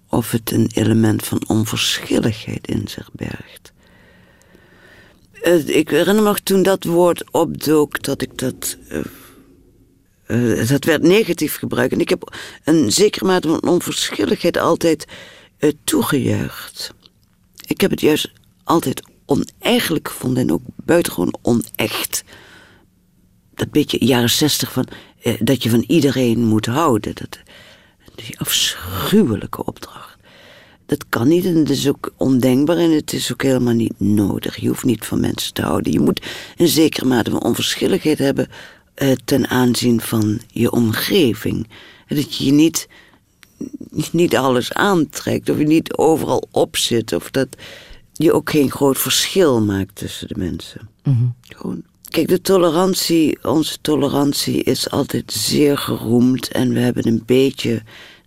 of het een element van onverschilligheid in zich bergt. Eh, ik herinner me toen dat woord opdook dat ik dat. eh, eh, dat werd negatief gebruikt. En ik heb een zekere mate van onverschilligheid altijd toegejuicht. Ik heb het juist altijd oneigenlijk gevonden en ook buitengewoon onecht. Dat beetje jaren zestig van dat je van iedereen moet houden. Dat, die afschuwelijke opdracht. Dat kan niet en het is ook ondenkbaar en het is ook helemaal niet nodig. Je hoeft niet van mensen te houden. Je moet een zekere mate van onverschilligheid hebben eh, ten aanzien van je omgeving. Dat je je niet, niet alles aantrekt of je niet overal op zit of dat je ook geen groot verschil maakt tussen de mensen. Gewoon. Kijk, de tolerantie, onze tolerantie is altijd zeer geroemd en we hebben een beetje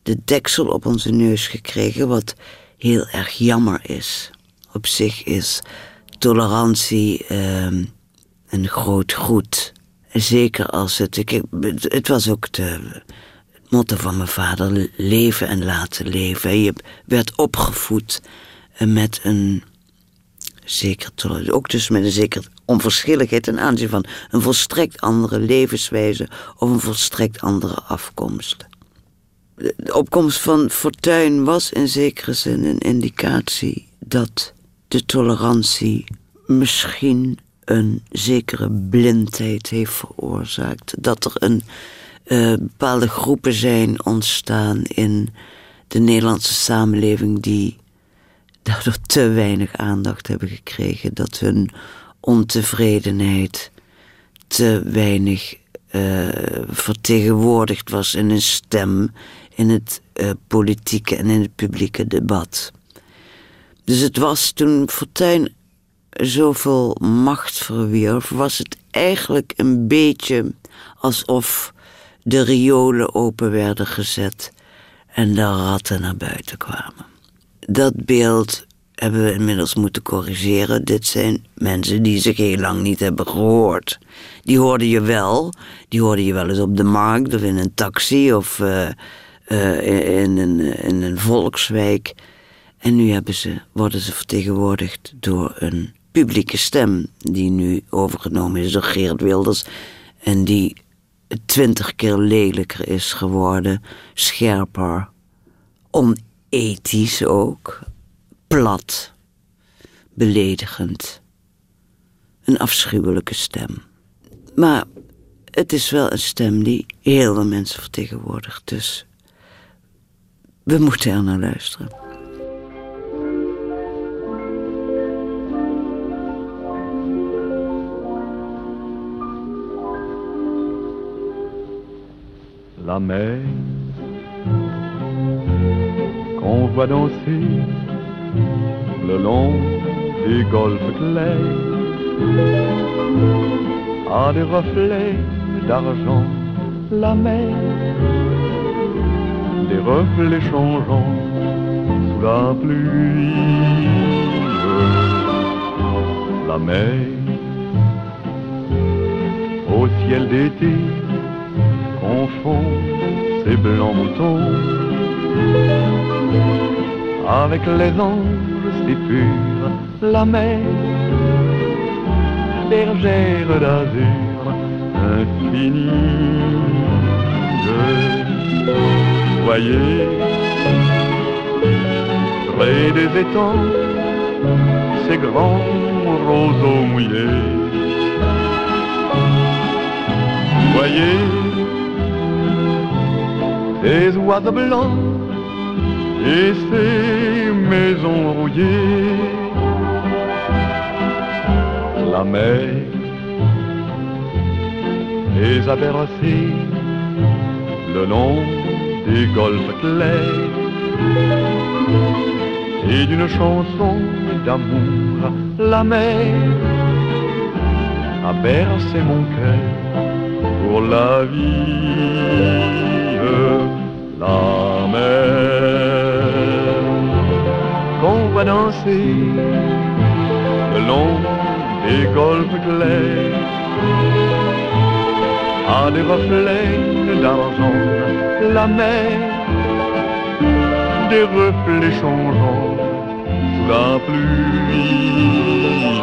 de deksel op onze neus gekregen, wat heel erg jammer is. Op zich is tolerantie ehm, een groot goed. Zeker als het. Ik, het was ook de, het motto van mijn vader: leven en laten leven. Je werd opgevoed eh, met een zeker tolerantie. Ook dus met een zekere onverschilligheid ten aanzien van een volstrekt andere levenswijze of een volstrekt andere afkomst. De opkomst van Fortuyn was in zekere zin een indicatie dat de tolerantie misschien een zekere blindheid heeft veroorzaakt. Dat er een eh, bepaalde groepen zijn ontstaan in de Nederlandse samenleving die daardoor te weinig aandacht hebben gekregen. Dat hun ontevredenheid te weinig eh, vertegenwoordigd was in een stem in het eh, politieke en in het publieke debat. Dus het was toen Fortuyn zoveel macht verwierf, was het eigenlijk een beetje alsof de riolen open werden gezet en de ratten naar buiten kwamen. Dat beeld hebben we inmiddels moeten corrigeren. Dit zijn mensen die zich heel lang niet hebben gehoord. Die hoorden je wel. Die hoorden je wel eens op de markt of in een taxi of eh, eh, in, een, volkswijk. En nu hebben ze, worden ze vertegenwoordigd door een publieke stem... die nu overgenomen is door Geert Wilders... en die twintig keer lelijker is geworden, scherper, onethisch ook, plat, beledigend. Een afschuwelijke stem. Maar het is wel een stem die heel veel mensen vertegenwoordigt, dus er. La mer qu'on voit danser le long des golfes clairs a des reflets d'argent. La mer, des reflets changeants sous la pluie. La mer au ciel d'été confond ses blancs moutons avec les anges si purs, la mer, bergère d'azur infinie. Voyez, près des étangs, ces grands roseaux mouillés. Voyez, ces oiseaux blancs et ces maisons rouillées. La mer les a le long des golfes clairs et d'une chanson d'amour, la mer a bercé mon cœur pour la vie, la mer. Qu'on va danser le long des golfes clairs. À des reflets d'argent, la mer, des reflets changeants sous la pluie,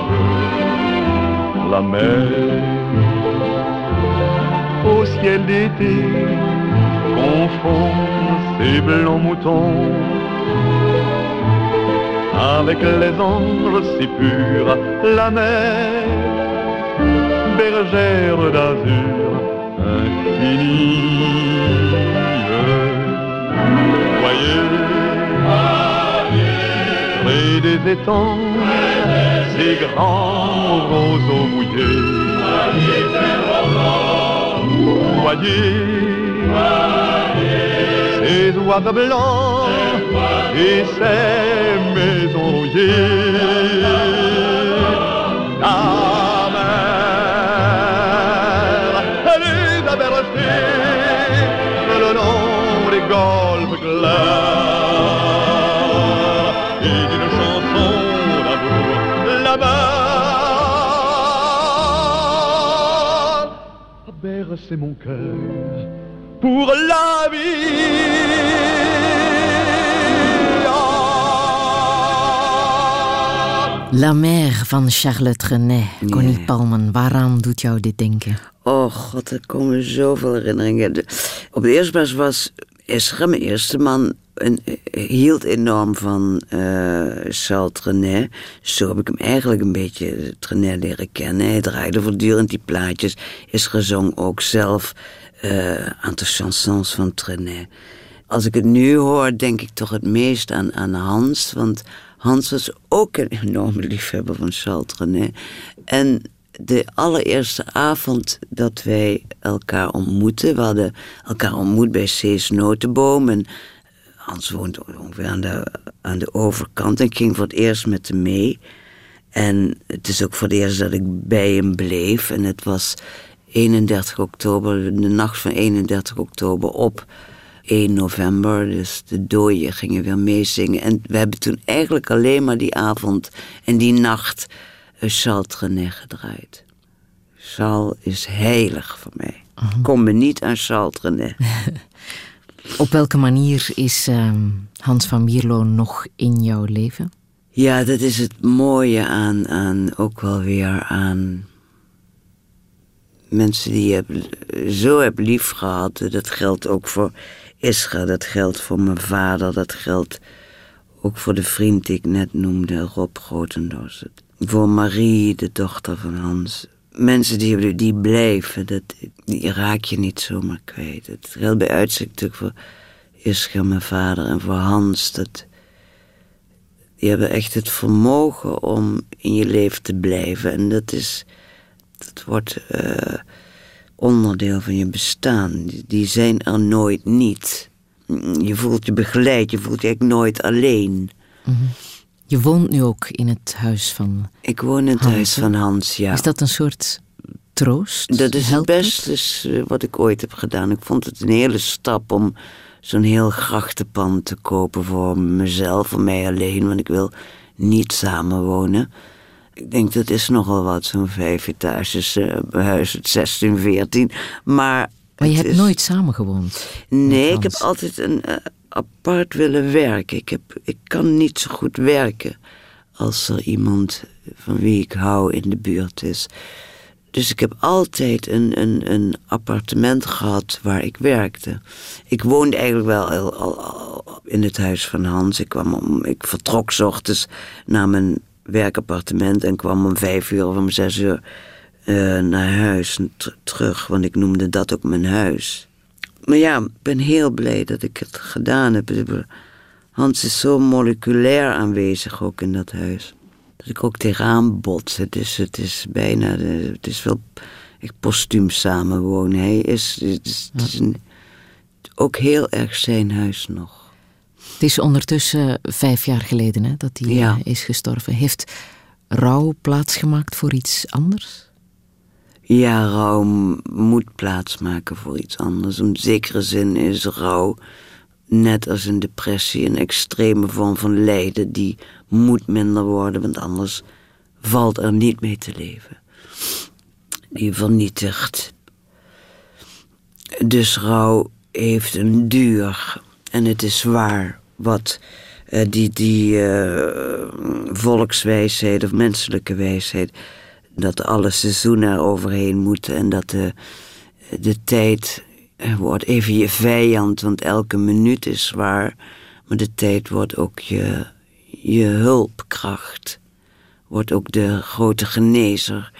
la mer, au ciel d'été, confond ses blancs moutons avec les anges si purs, la mer, bergère d'azur infinie. Des étangs, ces grands roseaux mouillés. Voyez, ces oiseaux blancs et ces maisons rouillées. La mer, elle bercés le long des golfes clairs a bercé mon cœur pour la vie. La Mer van Charlotte René. Connie Palmen, waaraan doet jou dit denken? Oh god, er komen zoveel herinneringen. Op de eerste plaats was Esra, mijn eerste man, een, hield enorm van eh Charles Trenet. Zo heb ik hem eigenlijk een beetje Trenet leren kennen. Hij draaide voortdurend die plaatjes. Esra zong ook zelf eh, een aantal chansons van Trenet. Als ik het nu hoor, denk ik toch het meest aan, aan Hans. Want Hans was ook een enorme liefhebber van Charles Trenet. En de allereerste avond dat wij elkaar ontmoetten... we hadden elkaar ontmoet bij Cees Notenboom... en Hans woont ongeveer aan de, aan de overkant... en ik ging voor het eerst met hem mee... En het is ook voor het eerst dat ik bij hem bleef. En het was 31 oktober, de nacht van 31 oktober op 1 november. Dus de dooien gingen weer meezingen. En we hebben toen eigenlijk alleen maar die avond en die nacht een Charles gedraaid. Charles is heilig voor mij. Ik kom me niet aan Charles. [LAUGHS] Op welke manier is ehm, Hans van Mierlo nog in jouw leven? Ja, dat is het mooie aan, aan ook wel weer aan mensen die je hebt, zo hebt lief gehad. Dat geldt ook voor Isra, dat geldt voor mijn vader, dat geldt ook voor de vriend die ik net noemde, Rob Grotendos. Voor Marie, de dochter van Hans. Mensen die, die blijven, dat, die raak je niet zomaar kwijt. Het geldt bij uitstek natuurlijk voor Isra, mijn vader, en voor Hans. Dat, die hebben echt het vermogen om in je leven te blijven. En dat is. Dat wordt eh, onderdeel van je bestaan. Die, zijn er nooit niet. Je voelt je begeleid, je voelt je eigenlijk nooit alleen. Je woont nu ook in het huis van Ik woon in het Hans, huis van Hans, ja. Is dat een soort troost? Dat is het beste eh, wat ik ooit heb gedaan. Ik vond het een hele stap om zo'n heel grachtenpand te kopen voor mezelf, voor mij alleen, want ik wil niet samenwonen. Ik denk dat is nogal wat, zo'n vijf etages, eh, huis het 16, 14. Maar Maar je hebt is- nooit samengewoond. Nee, met ik heb altijd een, eh, apart willen werken. Ik, heb, ik kan niet zo goed werken als er iemand van wie ik hou in de buurt is. Dus ik heb altijd een, een, een appartement gehad waar ik werkte. Ik woonde eigenlijk wel al, in het huis van Hans. Ik, kwam om, ik vertrok 's ochtends naar mijn werkappartement en kwam om vijf uur of om zes uur eh, naar huis terug. Want ik noemde dat ook mijn huis. Maar ja, ik ben heel blij dat ik het gedaan heb. Hans is zo moleculair aanwezig ook in dat huis. Dat ik ook tegenaan bots. Het is, het is bijna, het is wel ik postuum samenwonen. Hij is, het is, het is een- ook heel erg zijn huis nog. Het is ondertussen vijf jaar geleden hè, dat hij Ja. eh, is gestorven. Heeft rouw plaatsgemaakt voor iets anders? Ja, rouw moet plaatsmaken voor iets anders. In zekere zin is rouw, net als een depressie, een extreme vorm van lijden. Die moet minder worden, want anders valt er niet mee te leven. Die vernietigt. Dus rouw heeft een duur. En het is waar wat eh, die, die eh, volkswijsheid of menselijke wijsheid dat alle seizoenen er overheen moeten en dat de, de tijd eh, wordt even je vijand, want elke minuut is zwaar, maar de tijd wordt ook je, je hulpkracht, wordt ook de grote genezer.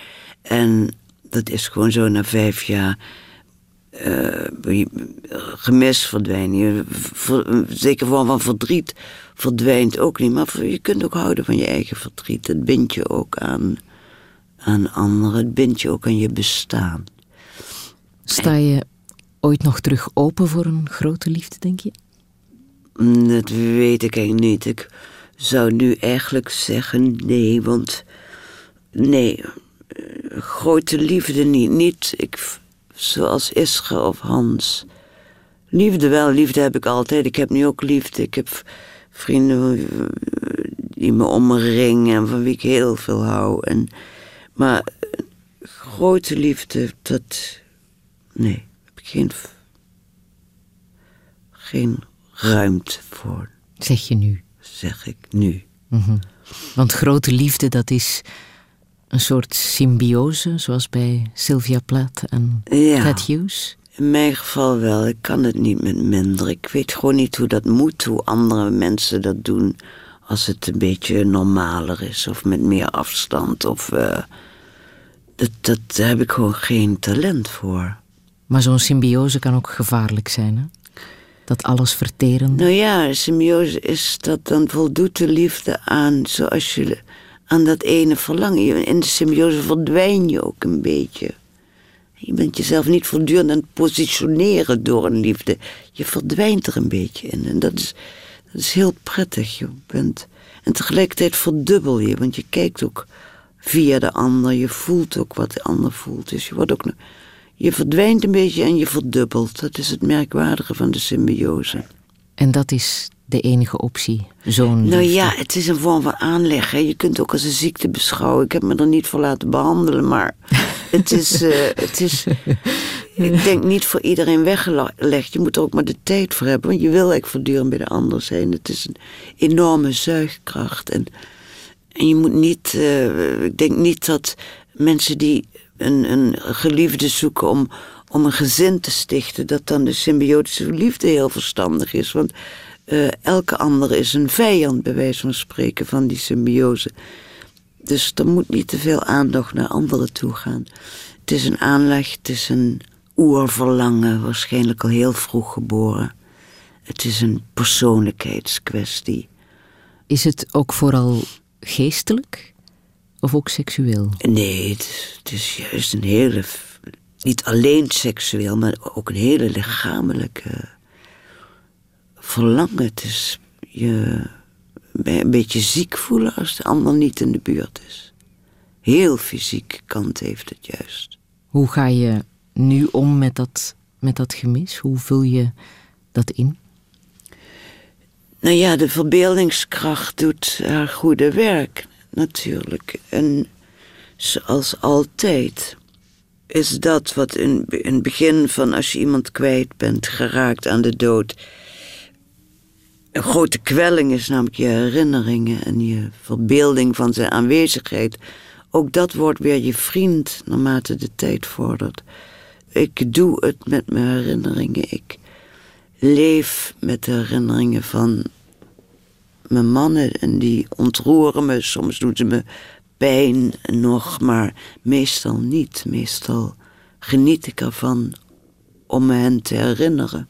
En dat is gewoon zo na vijf jaar eh, gemis verdwijnen. Je, ver- een zekere vorm van verdriet verdwijnt ook niet. Maar je kunt ook houden van je eigen verdriet. Het bindt je ook aan, aan anderen. Het bindt je ook aan je bestaan. Sta je ooit nog terug open voor een grote liefde, denk je? Mm, Dat weet ik eigenlijk niet. Ik zou nu eigenlijk zeggen nee, want nee, grote liefde niet. Niet ik, zoals Isra of Hans. Liefde wel, liefde heb ik altijd. Ik heb nu ook liefde. Ik heb vrienden die me omringen en van wie ik heel veel hou. En, maar grote liefde, dat. Nee, heb ik geen, geen ruimte voor, Zeg je nu. zeg ik nu. Mhm. Want grote liefde, dat is een soort symbiose, zoals bij Sylvia Plath en Ja. Ted Hughes. In mijn geval wel. Ik kan het niet met minder. Ik weet gewoon niet hoe dat moet, hoe andere mensen dat doen. Als het een beetje normaler is of met meer afstand. Of, eh, dat, dat, daar heb ik gewoon geen talent voor. Maar zo'n symbiose kan ook gevaarlijk zijn, hè? Dat alles verterende. Nou ja, symbiose is dat dan voldoet de liefde aan zoals je aan dat ene verlangen. In de symbiose verdwijn je ook een beetje. Je bent jezelf niet voortdurend aan het positioneren door een liefde. Je verdwijnt er een beetje in. En dat is, dat is heel prettig. Je bent, en tegelijkertijd verdubbel je, want je kijkt ook via de ander. Je voelt ook wat de ander voelt. Dus je, wordt ook, je verdwijnt een beetje en je verdubbelt. Dat is het merkwaardige van de symbiose. En dat is de enige optie, zo'n Nou ja, het is een vorm van aanleg. Hè. Je kunt het ook als een ziekte beschouwen. Ik heb me er niet voor laten behandelen, maar [LAUGHS] het is, eh, het is ik denk niet voor iedereen weggelegd. Je moet er ook maar de tijd voor hebben, want je wil eigenlijk voortdurend bij de ander zijn. Het is een enorme zuigkracht. En, en je moet niet, eh, ik denk niet dat mensen die een, een geliefde zoeken om, om een gezin te stichten, dat dan de symbiotische liefde heel verstandig is. Want eh, elke ander is een vijand, bij wijze van spreken, van die symbiose. Dus er moet niet te veel aandacht naar anderen toe gaan. Het is een aanleg, het is een oerverlangen, waarschijnlijk al heel vroeg geboren. Het is een persoonlijkheidskwestie. Is het ook vooral geestelijk of ook seksueel? Nee, het is, het is juist een hele, niet alleen seksueel, maar ook een hele lichamelijke verlangen. Het is je een beetje ziek voelen als de ander niet in de buurt is. Heel fysiek kant heeft het juist. Hoe ga je nu om met dat, met dat gemis? Hoe vul je dat in? Nou ja, de verbeeldingskracht doet haar goede werk, natuurlijk. En zoals altijd. is dat wat in, het begin van als je iemand kwijt bent, geraakt aan de dood. Een grote kwelling is namelijk je herinneringen en je verbeelding van zijn aanwezigheid. Ook dat wordt weer je vriend naarmate de tijd vordert. Ik doe het met mijn herinneringen. Ik leef met de herinneringen van mijn mannen en die ontroeren me. Soms doen ze me pijn nog, maar meestal niet. Meestal geniet ik ervan om me hen te herinneren.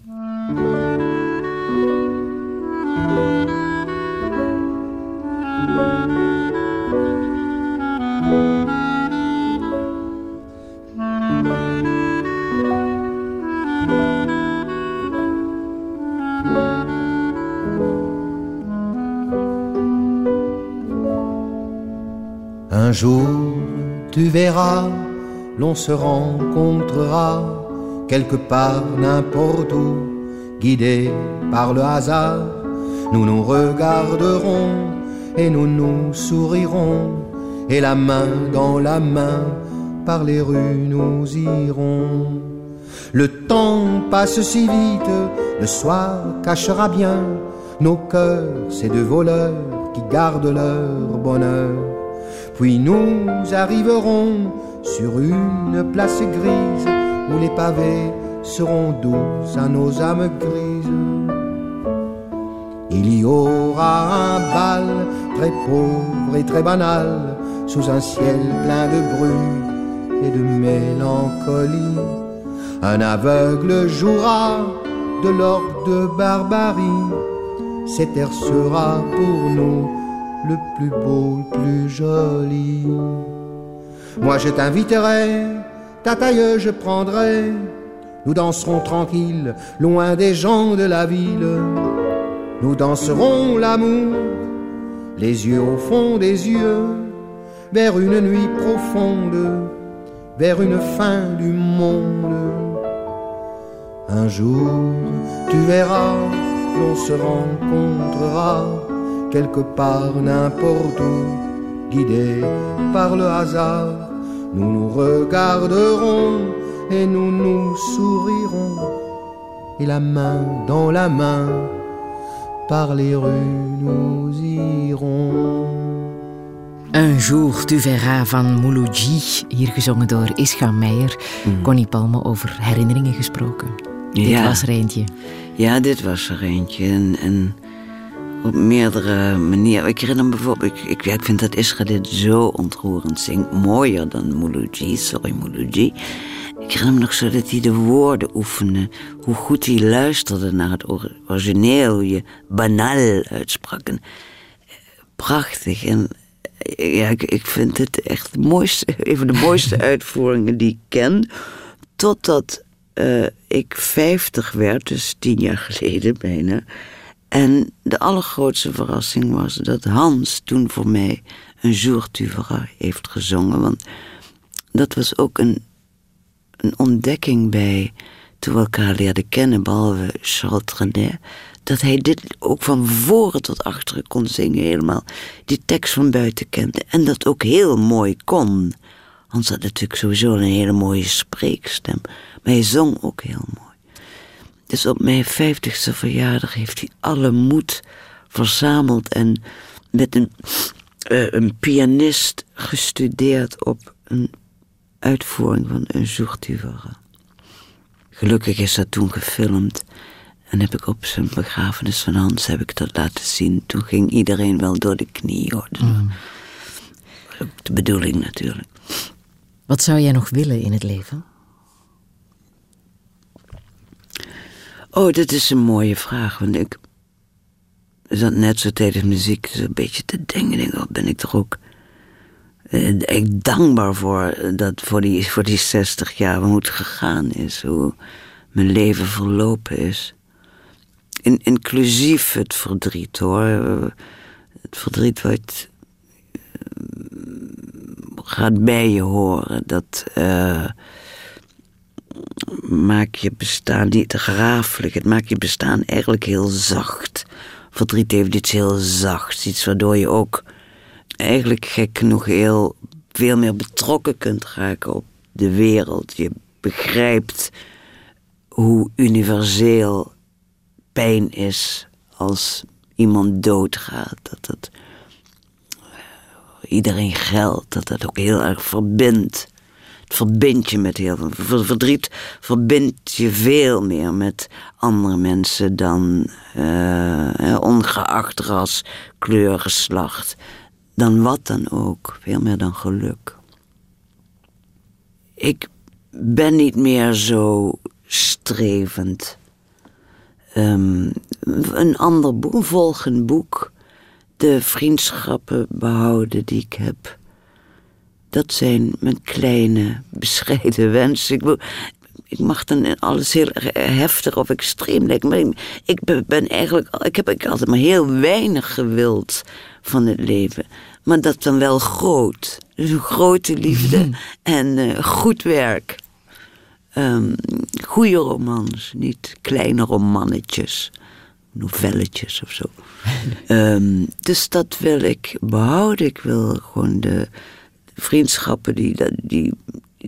L'on se rencontrera quelque part, n'importe où, guidés par le hasard. Nous nous regarderons et nous nous sourirons, et la main dans la main, par les rues nous irons. Le temps passe si vite, le soir cachera bien nos cœurs, ces deux voleurs qui gardent leur bonheur. Puis nous arriverons sur une place grise où les pavés seront doux à nos âmes grises. Il y aura un bal très pauvre et très banal sous un ciel plein de brume et de mélancolie. Un aveugle jouera de l'orgue de barbarie. Cet air sera pour nous le plus beau, le plus joli. Moi je t'inviterai, ta taille je prendrai. Nous danserons tranquille, loin des gens de la ville. Nous danserons l'amour, les yeux au fond des yeux, vers une nuit profonde, vers une fin du monde. Un jour, tu verras, l'on se rencontrera quelque part, n'importe où, guidés par le hasard. Nous nous regarderons et nous nous sourirons, et la main dans la main, par les rues nous irons. Un jour tu verras van Mouloudji, hier gezongen door Ischa Meijer. Connie Palme over herinneringen gesproken. Dit Ja. was er eentje. Ja, dit was er eentje. En, en op meerdere manieren. Ik herinner me bijvoorbeeld, ik, ik, ja, ik vind dat Israël zo ontroerend zingt. Mooier dan Mouloudji, sorry Mouloudji. Ik herinner me nog zo dat hij de woorden oefende. Hoe goed hij luisterde naar het or- origineel. Hoe je banal uitsprak. En, prachtig. En ja, ik, ik vind het echt de mooiste, [LAUGHS] een van de mooiste [LAUGHS] uitvoeringen die ik ken. Totdat eh, ik 50 werd, dus tien jaar geleden bijna. En de allergrootste verrassing was dat Hans toen voor mij een Jour tu verras heeft gezongen. Want dat was ook een, een ontdekking bij toen we elkaar leerden kennen, behalve Charles Trenet. Dat hij dit ook van voren tot achteren kon zingen, helemaal die tekst van buiten kende. En dat ook heel mooi kon. Hans had natuurlijk sowieso een hele mooie spreekstem, maar hij zong ook heel mooi. Dus op mijn vijftigste verjaardag heeft hij alle moed verzameld en met een, eh, een pianist gestudeerd op een uitvoering van een zoektuver. Gelukkig is dat toen gefilmd en heb ik op zijn begrafenis van Hans heb ik dat laten zien. Toen ging iedereen wel door de knie hoor. Dus ook de bedoeling natuurlijk. Wat zou jij nog willen in het leven? Oh, dat is een mooie vraag. Want ik zat net zo tijdens muziek een beetje te denken. Denk, wat ben ik toch ook eh, ik dankbaar voor dat voor die, voor die 60 jaar hoe het gegaan is. Hoe mijn leven verlopen is. In, inclusief het verdriet hoor. Het verdriet wat eh, gaat bij je horen. Dat eh, maakt je bestaan niet grafelijk. Het maakt je bestaan eigenlijk heel zacht. Verdriet heeft iets heel zachts. Iets waardoor je ook eigenlijk gek genoeg heel veel meer betrokken kunt raken op de wereld. Je begrijpt hoe universeel pijn is als iemand doodgaat. Dat het iedereen geldt, dat dat ook heel erg verbindt. Het verbindt je met heel veel. Verdriet verbindt je veel meer met andere mensen dan uh, ongeacht ras, kleur, geslacht. Dan wat dan ook. Veel meer dan geluk. Ik ben niet meer zo strevend. Um, een ander boek, volgend boek. De vriendschappen behouden die ik heb. Dat zijn mijn kleine, bescheiden wensen. Ik, ik mag dan alles heel heftig of extreem lijken. Maar ik, ben eigenlijk. Ik heb ik altijd maar heel weinig gewild van het leven. Maar dat dan wel groot. Dus een grote liefde en uh, goed werk. Um, goede romans, niet kleine romannetjes, novelletjes of zo. um, [LAUGHS] dus dat wil ik behouden. Ik wil gewoon de vriendschappen die, die,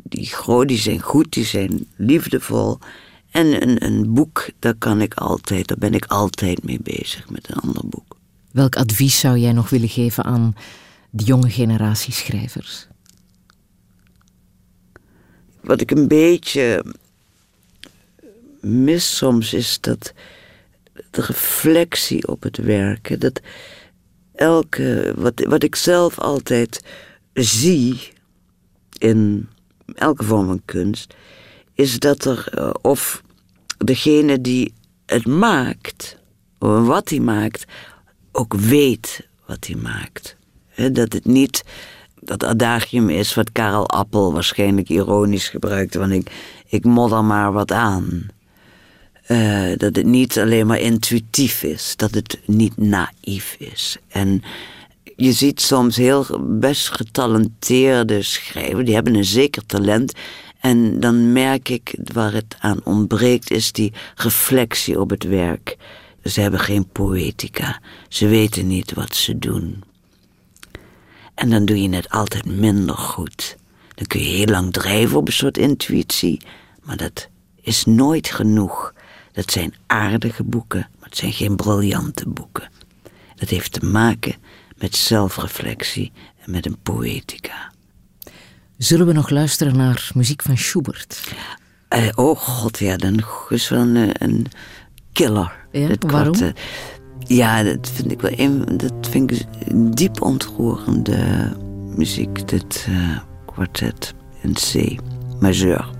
die, groot, die zijn goed, die zijn liefdevol. En een, een boek, daar kan ik altijd, daar ben ik altijd mee bezig met een ander boek. Welk advies zou jij nog willen geven aan de jonge generatie schrijvers? Wat ik een beetje mis soms is dat de reflectie op het werken. Dat elke, wat, wat ik zelf altijd zie in elke vorm van kunst, is dat er, eh, of degene die het maakt, wat hij maakt, ook weet wat hij maakt. dat het niet dat adagium is wat Karel Appel waarschijnlijk ironisch gebruikte, want ik, ik modder maar wat aan. Uh, dat het niet alleen maar intuïtief is, dat het niet naïef is. En je ziet soms heel best getalenteerde schrijvers, die hebben een zeker talent. En dan merk ik waar het aan ontbreekt, is die reflectie op het werk. Ze hebben geen poëtica. Ze weten niet wat ze doen. En dan doe je het altijd minder goed. Dan kun je heel lang drijven op een soort intuïtie, maar dat is nooit genoeg. Dat zijn aardige boeken, maar het zijn geen briljante boeken. Dat heeft te maken met zelfreflectie en met een poëtica. Zullen we nog luisteren naar muziek van Schubert? Uh, oh god, ja, dan is wel een, eh, een killer. Ja, waarom? Kwart, ja, dat vind ik wel een, dat vind ik diep ontroerende muziek, dit uh, kwartet in C majeur.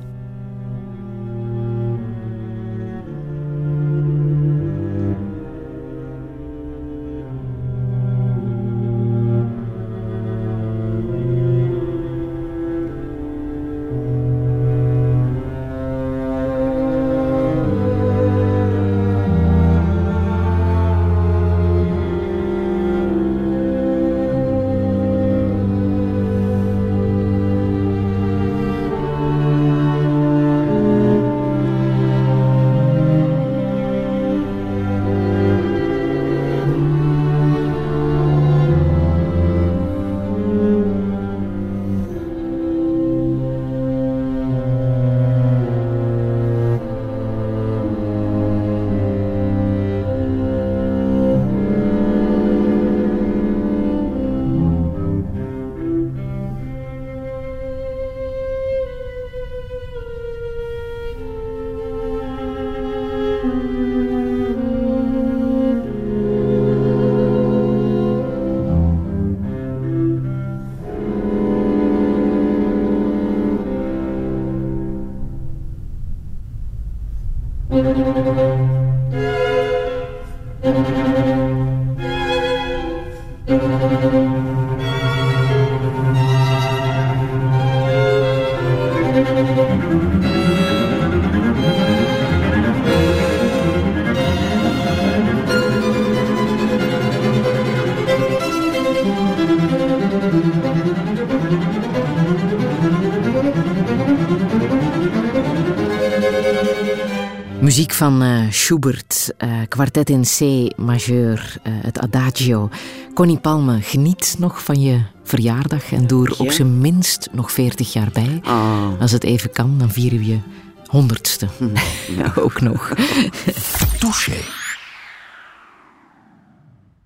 Van eh, Schubert, eh, kwartet in C majeur, eh, het Adagio. Connie Palme, geniet nog van je verjaardag en doe er op zijn minst nog 40 jaar bij. Oh. Als het even kan, dan vieren we je honderdste. [LAUGHS] [LAUGHS] Ook nog. [LAUGHS] Touché.